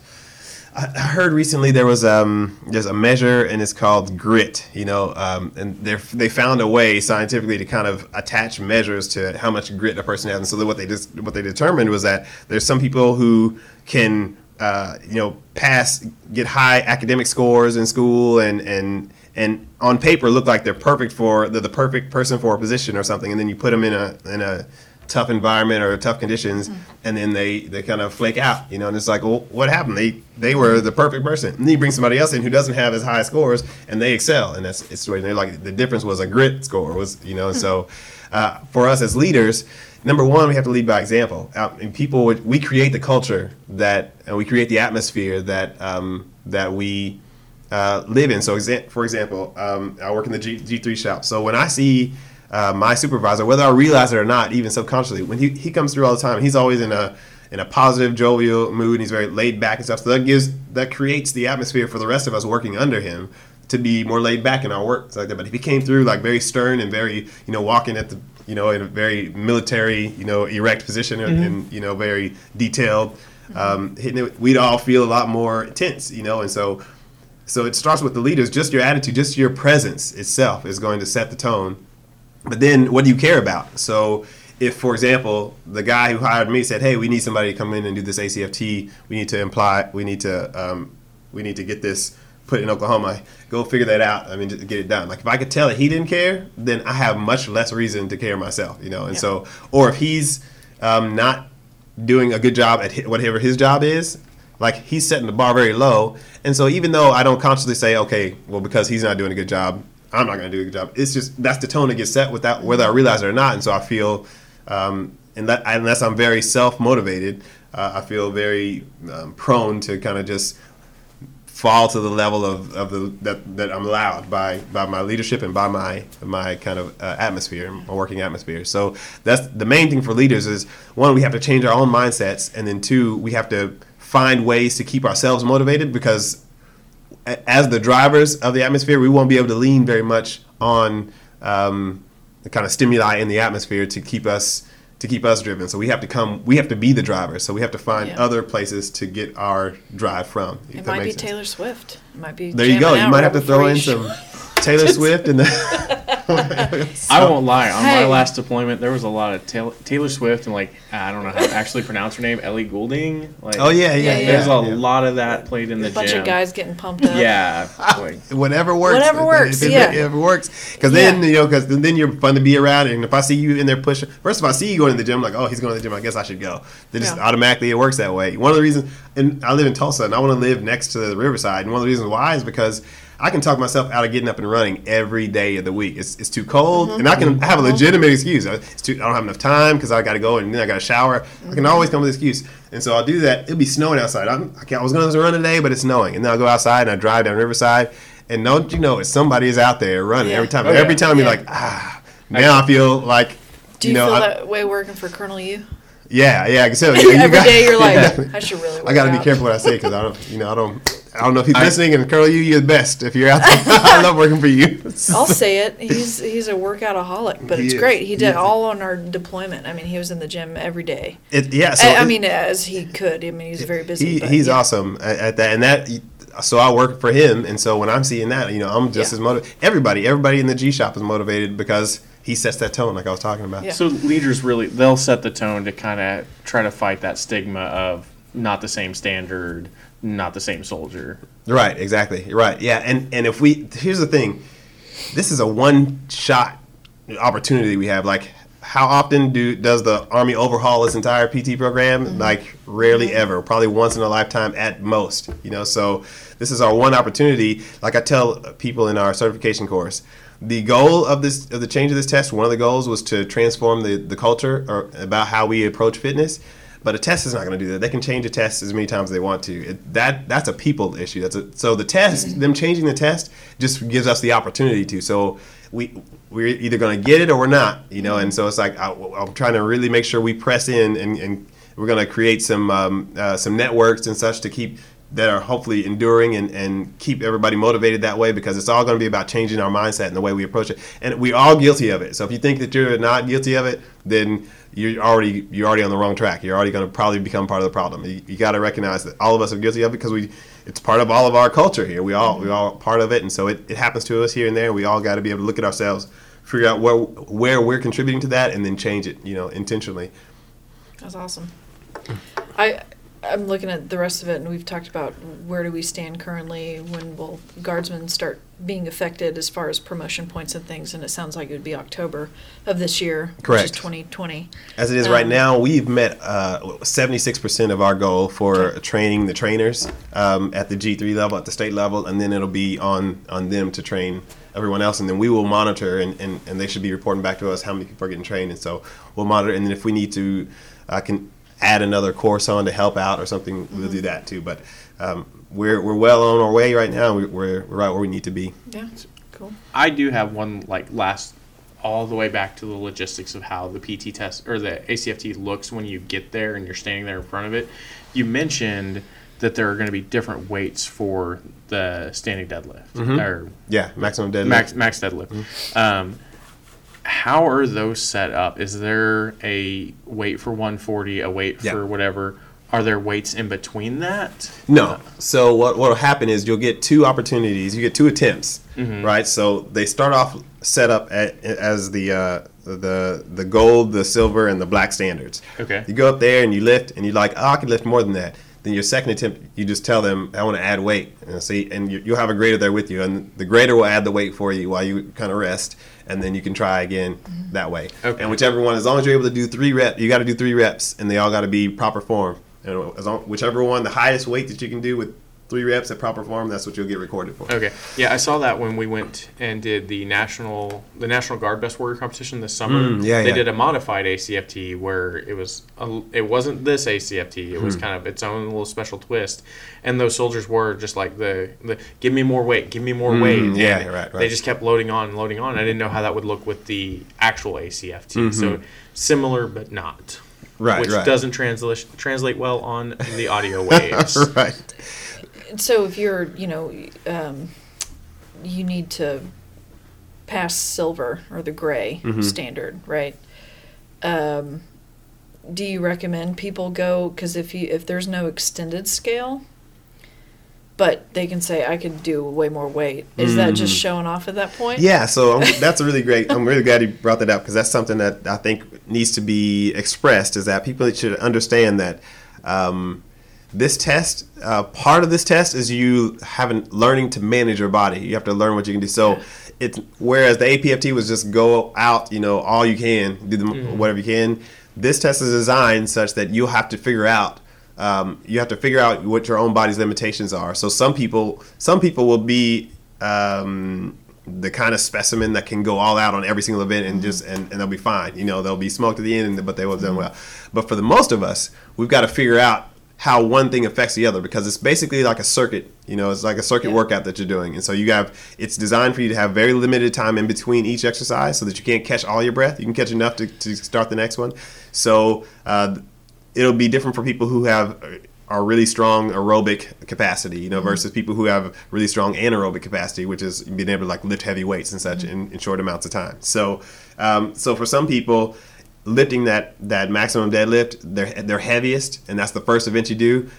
I heard recently there was um, there's a measure and it's called grit, you know, um, and they they found a way scientifically to kind of attach measures to how much grit a person has, and so what they just what they determined was that there's some people who can uh, you know pass get high academic scores in school and and and on paper look like they're perfect for they're the perfect person for a position or something, and then you put them in a in a tough environment or tough conditions, and then they they kind of flake out, you know. And it's like, well, what happened? They they were the perfect person. And then you bring somebody else in who doesn't have as high scores, and they excel. And that's it's they're like the difference was a grit score was you know. And so uh, for us as leaders. Number one, we have to lead by example. And people, we create the culture that, and we create the atmosphere that um, that we uh, live in. So, for example, um, I work in the G- G3 shop. So when I see uh, my supervisor, whether I realize it or not, even subconsciously, when he, he comes through all the time, he's always in a in a positive, jovial mood. And he's very laid back and stuff. So that gives that creates the atmosphere for the rest of us working under him to be more laid back in our work. Like that. But if he came through like very stern and very, you know, walking at the you know, in a very military, you know, erect position and, and you know, very detailed. Um, hitting it, we'd all feel a lot more tense, you know, and so so it starts with the leaders. Just your attitude, just your presence itself is going to set the tone. But then, what do you care about? So, if, for example, the guy who hired me said, "Hey, we need somebody to come in and do this ACFT. We need to imply. We need to. Um, we need to get this put in Oklahoma. Go figure that out. I mean, just get it done. Like if I could tell that he didn't care, then I have much less reason to care myself. You know. And so, or if he's um, not doing a good job at whatever his job is, like he's setting the bar very low. And so even though I don't consciously say, okay, well because he's not doing a good job, I'm not going to do a good job. It's just that's the tone that gets set without whether I realize it or not. And so I feel, um, and that unless I'm very self motivated, uh, I feel very um, prone to kind of just fall to the level of, of the that, that I'm allowed by by my leadership and by my my kind of uh, atmosphere, my working atmosphere. So that's the main thing for leaders is one we have to change our own mindsets, and then two we have to find ways to keep ourselves motivated because as the drivers of the atmosphere, we won't be able to lean very much on um, the kind of stimuli in the atmosphere to keep us to keep us driven. So we have to come. We have to be the driver. So we have to find Yeah. other places to get our drive from. It might be sense. Taylor Swift. It might be. There you go. You might have to throw in some Taylor Swift and the. I won't lie. On my last deployment, there was a lot of Taylor, Taylor Swift and like I don't know how to actually pronounce her name, Ellie Goulding. Like, Oh yeah, yeah, Yeah, yeah. yeah. There's a yeah. lot of that played in the gym. A bunch gym. of guys getting pumped up. Yeah. Ah, like, Whatever works. Whatever works, If it, yeah. if it works, because then Yeah. you know, because then you're fun to be around. And if I see you in there pushing, first if I see you going to the gym, I'm like, oh, he's going to the gym. I guess I should go. Then just automatically it works that way. One of the reasons, and I live in Tulsa, and I want to live next to the riverside. And one of the reasons why is because I can talk myself out of getting up and running every day of the week. It's, it's too cold, mm-hmm. and I can mm-hmm. have a mm-hmm. legitimate excuse. It's too, I don't have enough time because I got to go and then I got to shower. I can always come with an excuse, and so I'll do that. It'll be snowing outside. I'm, I, can't- I was going to run today, but it's snowing, and then I'll go outside and I drive down Riverside, and don't you know, it's somebody is out there running Yeah. every time. Oh, yeah. every time you're like, ah. Now I feel like. Do you, know, feel I- that way working for Colonel U? yeah, yeah. So you, you Every got- day you're like, Yeah. I should really. I got to be careful what I say because I don't, you know, I don't, I don't know if he's listening. And Curly, you, you're the best if you're out there. I love working for you. I'll say it. He's he's a workoutaholic, but He it's is. great. He He did is. all on our deployment. I mean, he was in the gym every day. It, yeah. So I, I mean, as he could. I mean, he's very busy. He, but he's yeah. awesome at, at that, and that. So I work for him, and so when I'm seeing that, you know, I'm just Yeah. as motivated. Everybody, everybody in the G shop is motivated because he sets that tone, like I was talking about. Yeah. So leaders really they'll set the tone to kind of try to fight that stigma of not the same standard, not the same soldier. Right, exactly. You're right. Yeah, and and if we here's the thing, this is a one shot opportunity we have. Like, how often do does the Army overhaul its entire PT program? Mm-hmm. Like, rarely mm-hmm. ever. Probably once in a lifetime at most. You know, so this is our one opportunity. Like I tell people in our certification course. The goal of this of the change of this test, one of the goals was to transform the, the culture or about how we approach fitness. But a test is not going to do that. They can change a test as many times as they want to. It, that that's a people issue. That's a, so the test, them changing the test, just gives us the opportunity to. So we we're either going to get it or we're not. You know, and so it's like I, I'm trying to really make sure we press in and, and we're going to create some um, uh, some networks and such to keep that are hopefully enduring and, and keep everybody motivated that way because it's all going to be about changing our mindset and the way we approach it. And we're all guilty of it. So if you think that you're not guilty of it, then you're already you're already on the wrong track. You're already going to probably become part of the problem. You, you got to recognize that all of us are guilty of it because we it's part of all of our culture here. We all we all part of it, and so it, it happens to us here and there. We all got to be able to look at ourselves, figure out where where we're contributing to that, and then change it. You know, intentionally. That's awesome. I I'm looking at the rest of it, and we've talked about where do we stand currently. When will guardsmen start being affected as far as promotion points and things? And it sounds like it would be October of this year, which is 2020. As it is right Um, now, we've met uh, seventy-six percent of our goal for Okay. training the trainers um, at the G three level, at the state level, and then it'll be on on them to train everyone else, and then we will monitor, and, and, and they should be reporting back to us how many people are getting trained, and so we'll monitor, and then if we need to, I can add another course on to help out or something, we'll do that too. But um, we're we're well on our way right now. We're, we're right where we need to be. Yeah, cool. I do have one like last all the way back to the logistics of how the PT test or the ACFT looks when you get there and you're standing there in front of it. You mentioned that there are going to be different weights for the standing deadlift or Yeah, maximum deadlift. max max deadlift. Um, how are those set up? Is there a weight for 140, a weight Yeah. for whatever? Are there weights in between that? No. So what what will happen is you'll get two opportunities. You get two attempts, right? So they start off set up at, as the uh, the the gold, the silver, and the black standards. Okay. You go up there and you lift, and you're like, oh, I can lift more than that. Then your second attempt, you just tell them, I want to add weight. And see, and you, you'll have a grader there with you, and the grader will add the weight for you while you kind of rest, and then you can try again mm-hmm. that way. Okay. And whichever one, as long as you're able to do three reps, you got to do three reps, and they all got to be proper form. And as long, whichever one, the highest weight that you can do with three reps at proper form, that's what you'll get recorded for. Okay. Yeah, I saw that when we went and did the national the National Guard Best Warrior competition this summer. Mm, yeah, they yeah. did a modified ACFT where it was a, it wasn't this ACFT. It was Hmm. kind of its own little special twist. And those soldiers were just like the the give me more weight, give me more weight. Mm, yeah, And right, They just kept loading on and loading on. I didn't know how that would look with the actual ACFT. Mm-hmm. So similar but not. Right, Which right. doesn't translate translate well on the audio waves. right. So if you're, you know, um, you need to pass silver or the gray Mm-hmm. standard, right? Um, do you recommend people go? Because if you if there's no extended scale, but they can say I could do way more weight, is that just showing off at that point? Mm. Yeah, so um, that's a really great. I'm really glad you brought that up because that's something that I think needs to be expressed. Is that people should understand that um, this test, uh, part of this test, is you having learning to manage your body. You have to learn what you can do. So it's whereas the APFT was just go out, you know, all you can, do the, whatever you can. This test is designed such that you'll have to figure out um, you have to figure out what your own body's limitations are. So some people, some people will be um, the kind of specimen that can go all out on every single event and just and, and they'll be fine. You know, they'll be smoked at the end, but they will have done well. But for the most of us, we've got to figure out how one thing affects the other because it's basically like a circuit. You know, it's like a circuit Yeah. workout that you're doing, and so you have it's designed for you to have very limited time in between each exercise so that you can't catch all your breath. You can catch enough to, to start the next one. So uh, it'll be different for people who have are really strong aerobic capacity, you know, versus people who have really strong anaerobic capacity, which is being able to like lift heavy weights and such in, in short amounts of time. So, um, so for some people, lifting that that maximum deadlift, they're they're heaviest, and that's the first event you do.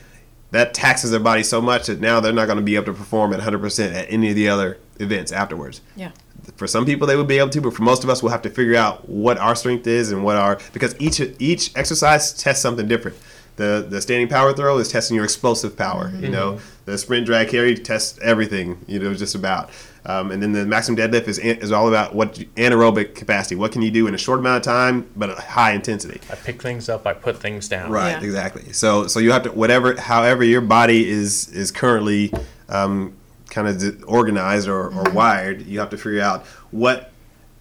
That taxes their body so much that now they're not going to be able to perform at 100% at any of the other events afterwards. Yeah. for some people they would be able to but for most of us we'll have to figure out what our strength is and what our because each each exercise tests something different. The the standing power throw is testing your explosive power you mm-hmm. know? The sprint drag carry tests everything you know just about um, and then the maximum deadlift is is all about what anaerobic capacity what can you do in a short amount of time but at high intensity I pick things up. I put things down. Right, Yeah. exactly. So so you have to whatever however your body is is currently um, kind of organized or, or wired, you have to figure out what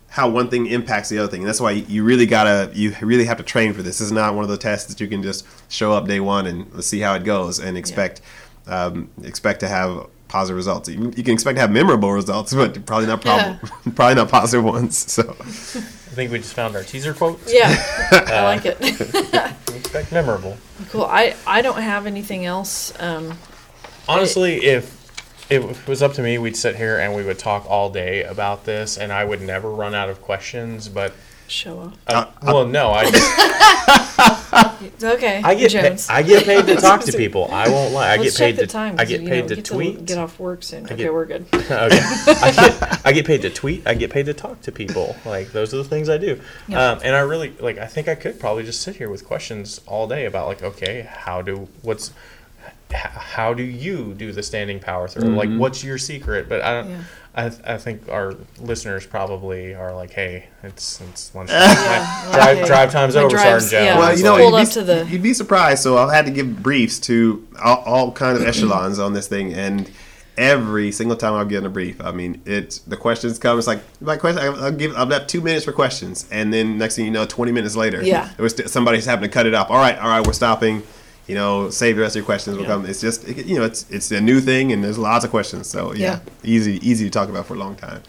how one thing impacts the other thing. And that's why you really gotta you really have to train for this. This is not one of the tests that you can just show up day one and let's see how it goes and expect um, expect to have positive results. You, you can expect to have memorable results, but probably not prob- probably not positive ones. So I think we just found our teaser quote. Yeah. I like it. Expect memorable. cool. I, I don't have anything else. Um, Honestly, if it was up to me, we'd sit here and we would talk all day about this, and I would never run out of questions. But show off. uh, well, no, I It's okay. I get paid, Jones. I get paid to talk to people. I won't lie. I Let's get paid check the to time. I 'cause, get you paid know, to get tweet. get off work soon. okay, get- we're good. okay. I get, I get paid to tweet. I get paid to talk to people. Like those are the things I do. Yeah. Um, and I really like. I think I could probably just sit here with questions all day about like, okay, how do what's h- how do you do the standing power throw? Like, mm-hmm. what's your secret? But I don't. Yeah. I, I think our listeners probably are like, hey, it's it's lunch. Yeah, drive okay. drive time's My over, drive's- Sergeant Jones. yeah. well, you know, you'd up be, to the- you'd be surprised. So I've had to give briefs to all, all kind of echelons on this thing, and every single time I'm getting a brief, I mean, it's the questions come. It's like my question. I'll I'll give. I've got two minutes for questions, and then next thing you know, 20 minutes later, Yeah. there was st- somebody's having to cut it off. All right, all right, we're stopping. You know, save the rest of your questions. Will Yeah. come. It's just it- you know, it's it's a new thing, and there's lots of questions. So yeah, easy easy to talk about for a long time.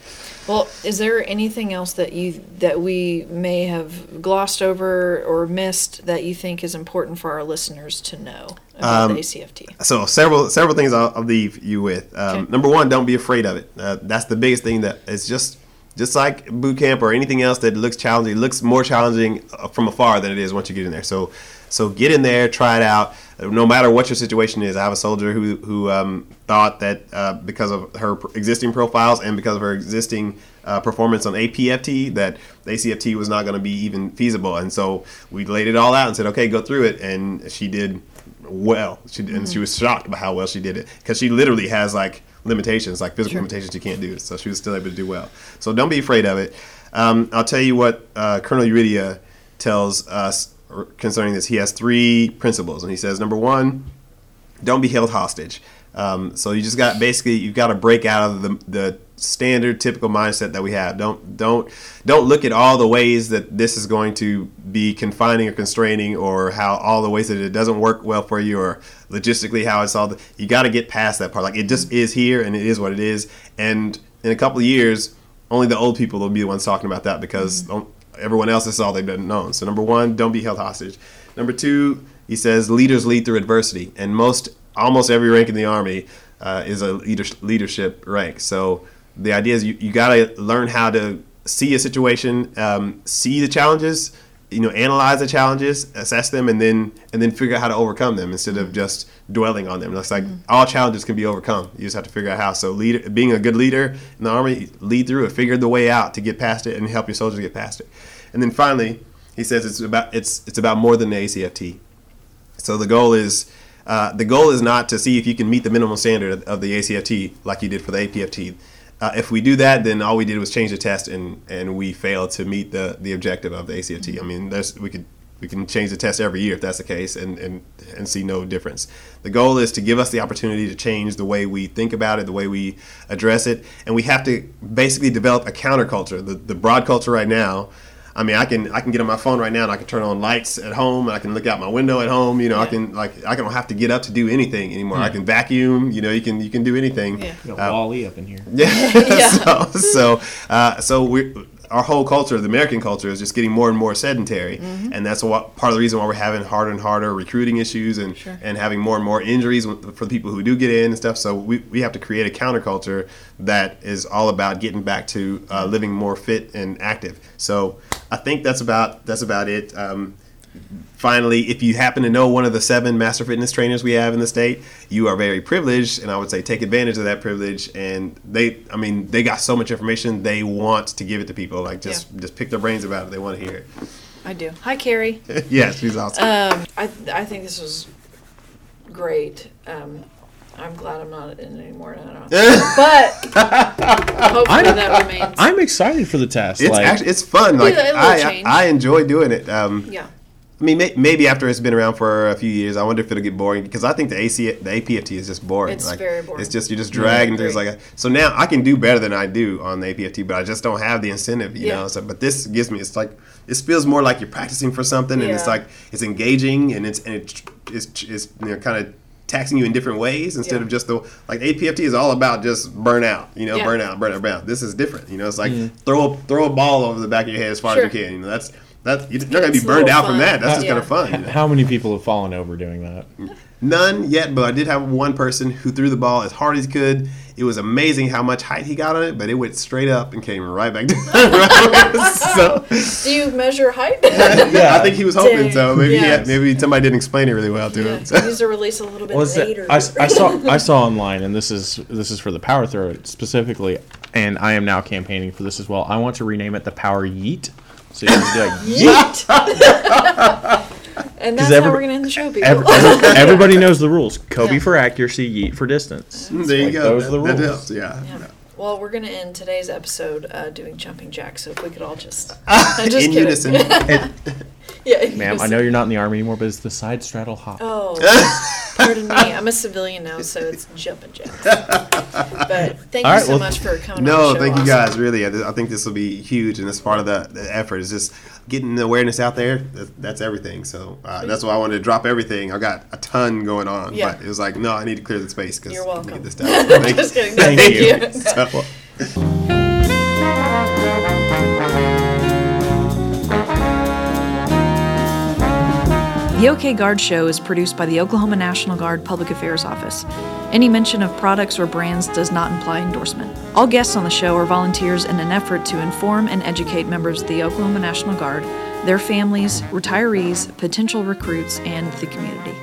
Well, is there anything else that you that we may have glossed over or missed that you think is important for our listeners to know about Um, the ACFT? so several several things I'll, I'll leave you with. Um, Okay. Number one, don't be afraid of it. Uh, that's the biggest thing. That it's just just like boot camp or anything else that looks challenging. Looks more challenging uh, from afar than it is once you get in there. So so get in there, try it out. No matter what your situation is, I have a soldier who who um, thought that uh, because of her existing profiles and because of her existing uh, performance on APFT that ACFT was not going to be even feasible. And so we laid it all out and said, okay, go through it. And she did well. She and she was shocked by how well she did it because she literally has like limitations, like physical Sure. limitations she can't do. So she was still able to do well. So don't be afraid of it. Um, I'll tell you what uh, Colonel Uridia tells us concerning this. He has three principles, and he says number one, don't be held hostage. Um, so you just got basically you've got to break out of the, the standard typical mindset that we have. Don't don't don't look at all the ways that this is going to be confining or constraining, or how all the ways that it doesn't work well for you, or logistically how it's all. The, You got to get past that part. Like it just is here, and it is what it is. And in a couple of years, only the old people will be the ones talking about that because don't- everyone else is all they've been known. So number one, don't be held hostage. Number two, he says leaders lead through adversity, and most almost every rank in the army uh, is a leader, leadership rank. So the idea is you, you got to learn how to see a situation, um, see the challenges, you know, analyze the challenges, assess them, and then and then figure out how to overcome them instead of just dwelling on them. It's like all challenges can be overcome. You just have to figure out how. So, leader, being a good leader in the army, lead through it, figure the way out to get past it, and help your soldiers get past it. And then finally, he says it's about it's it's about more than the ACFT. So the goal is uh, the goal is not to see if you can meet the minimum standard of the ACFT like you did for the APFT. Uh, if we do that, then all we did was change the test, and, and we failed to meet the, the objective of the ACFT. I mean, we could we can change the test every year if that's the case and, and, and see no difference. The goal is to give us the opportunity to change the way we think about it, the way we address it, and we have to basically develop a counterculture. The, the broad culture right now, I mean, I can I can get on my phone right now and I can turn on lights at home and I can look out my window at home. You know, I can like I don't have to get up to do anything anymore. I can vacuum. You know, you can you can do anything. Yeah. You know, WALL-E up in here. Yeah. Yeah. so so uh, so we our whole culture, the American culture, is just getting more and more sedentary, Mm-hmm. and that's what part of the reason why we're having harder and harder recruiting issues and Sure. and having more and more injuries for the people who do get in and stuff. So we, we have to create a counterculture that is all about getting back to uh, living more fit and active. So I think that's about that's about it. Um, finally, if you happen to know one of the seven master fitness trainers we have in the state, you are very privileged, and I would say take advantage of that privilege. And they, I mean, they got so much information they want to give it to people. Like just just pick their brains about it. They want to hear it. I do. Hi, Carrie. yes, she's awesome. Um, I I think this was great. Um, I'm glad I'm not in anymore. I don't know. but hopefully that remains. I'm excited for the test. it's like, actually it's fun. Like a I, I. I enjoy doing it. Um, yeah. I mean, may, maybe after it's been around for a few years, I wonder if it'll get boring because I think the AC, the APFT is just boring. It's like, very boring. It's just you're just dragging things like that. So now I can do better than I do on the APFT, but I just don't have the incentive, you Yeah. know. So, but this gives me it's like this feels more like you're practicing for something, and it's like it's engaging and it's and it, it's it's you know kind of taxing you in different ways instead Yeah. of just the like APFT is all about just burnout, you know, Yeah. burnout, burnout, burnout. This is different, you know. It's like mm. throw a, throw a ball over the back of your head as far Sure. as you can. You know, that's that's you're not gonna be burned little out from that. That's just Yeah. kind of fun. you know? how many people have fallen over doing that? None yet, but I did have one person who threw the ball as hard as he could. It was amazing how much height he got on it, but it went straight up and came right back down. so Do you measure height? yeah, I think he was hoping Dang. so. Maybe he Yeah. had, maybe somebody didn't explain it really well to yeah. him. So. Needs to release a little bit Was later. it? I, I saw I saw online, and this is this is for the power throw specifically, and I am now campaigning for this as well. I want to rename it the Power Yeet. So you can be like, Yeet. And that's how we're gonna end the show, people. Every- every- everybody knows the rules. Kobe Yeah. for accuracy, Yeet for distance. there you Like, go. those are the That- that rules. helps, yeah. Yeah. Well, we're gonna end today's episode uh, doing jumping jacks. So if we could all just, I'm just In kidding. unison. yeah, Ma'am, I know you're not in the army anymore, but it's the side straddle hop. Oh, pardon me. I'm a civilian now, so it's jumping jacks. But thank All you right, so well- much for coming. on No, the show. thank you Awesome. guys. Really, I I think this will be huge, and it's part of the, the effort. Is just getting the awareness out there. That's, that's everything. So uh, that's why I wanted to drop everything. I got a ton going on, Yeah. but it was like, no, I need to clear the space because You're welcome. get this done. Thank Just kidding. No, Thank thank you. you. So- The OK Guard Show is produced by the Oklahoma National Guard Public Affairs Office. Any mention of products or brands does not imply endorsement. All guests on the show are volunteers in an effort to inform and educate members of the Oklahoma National Guard, their families, retirees, potential recruits, and the community.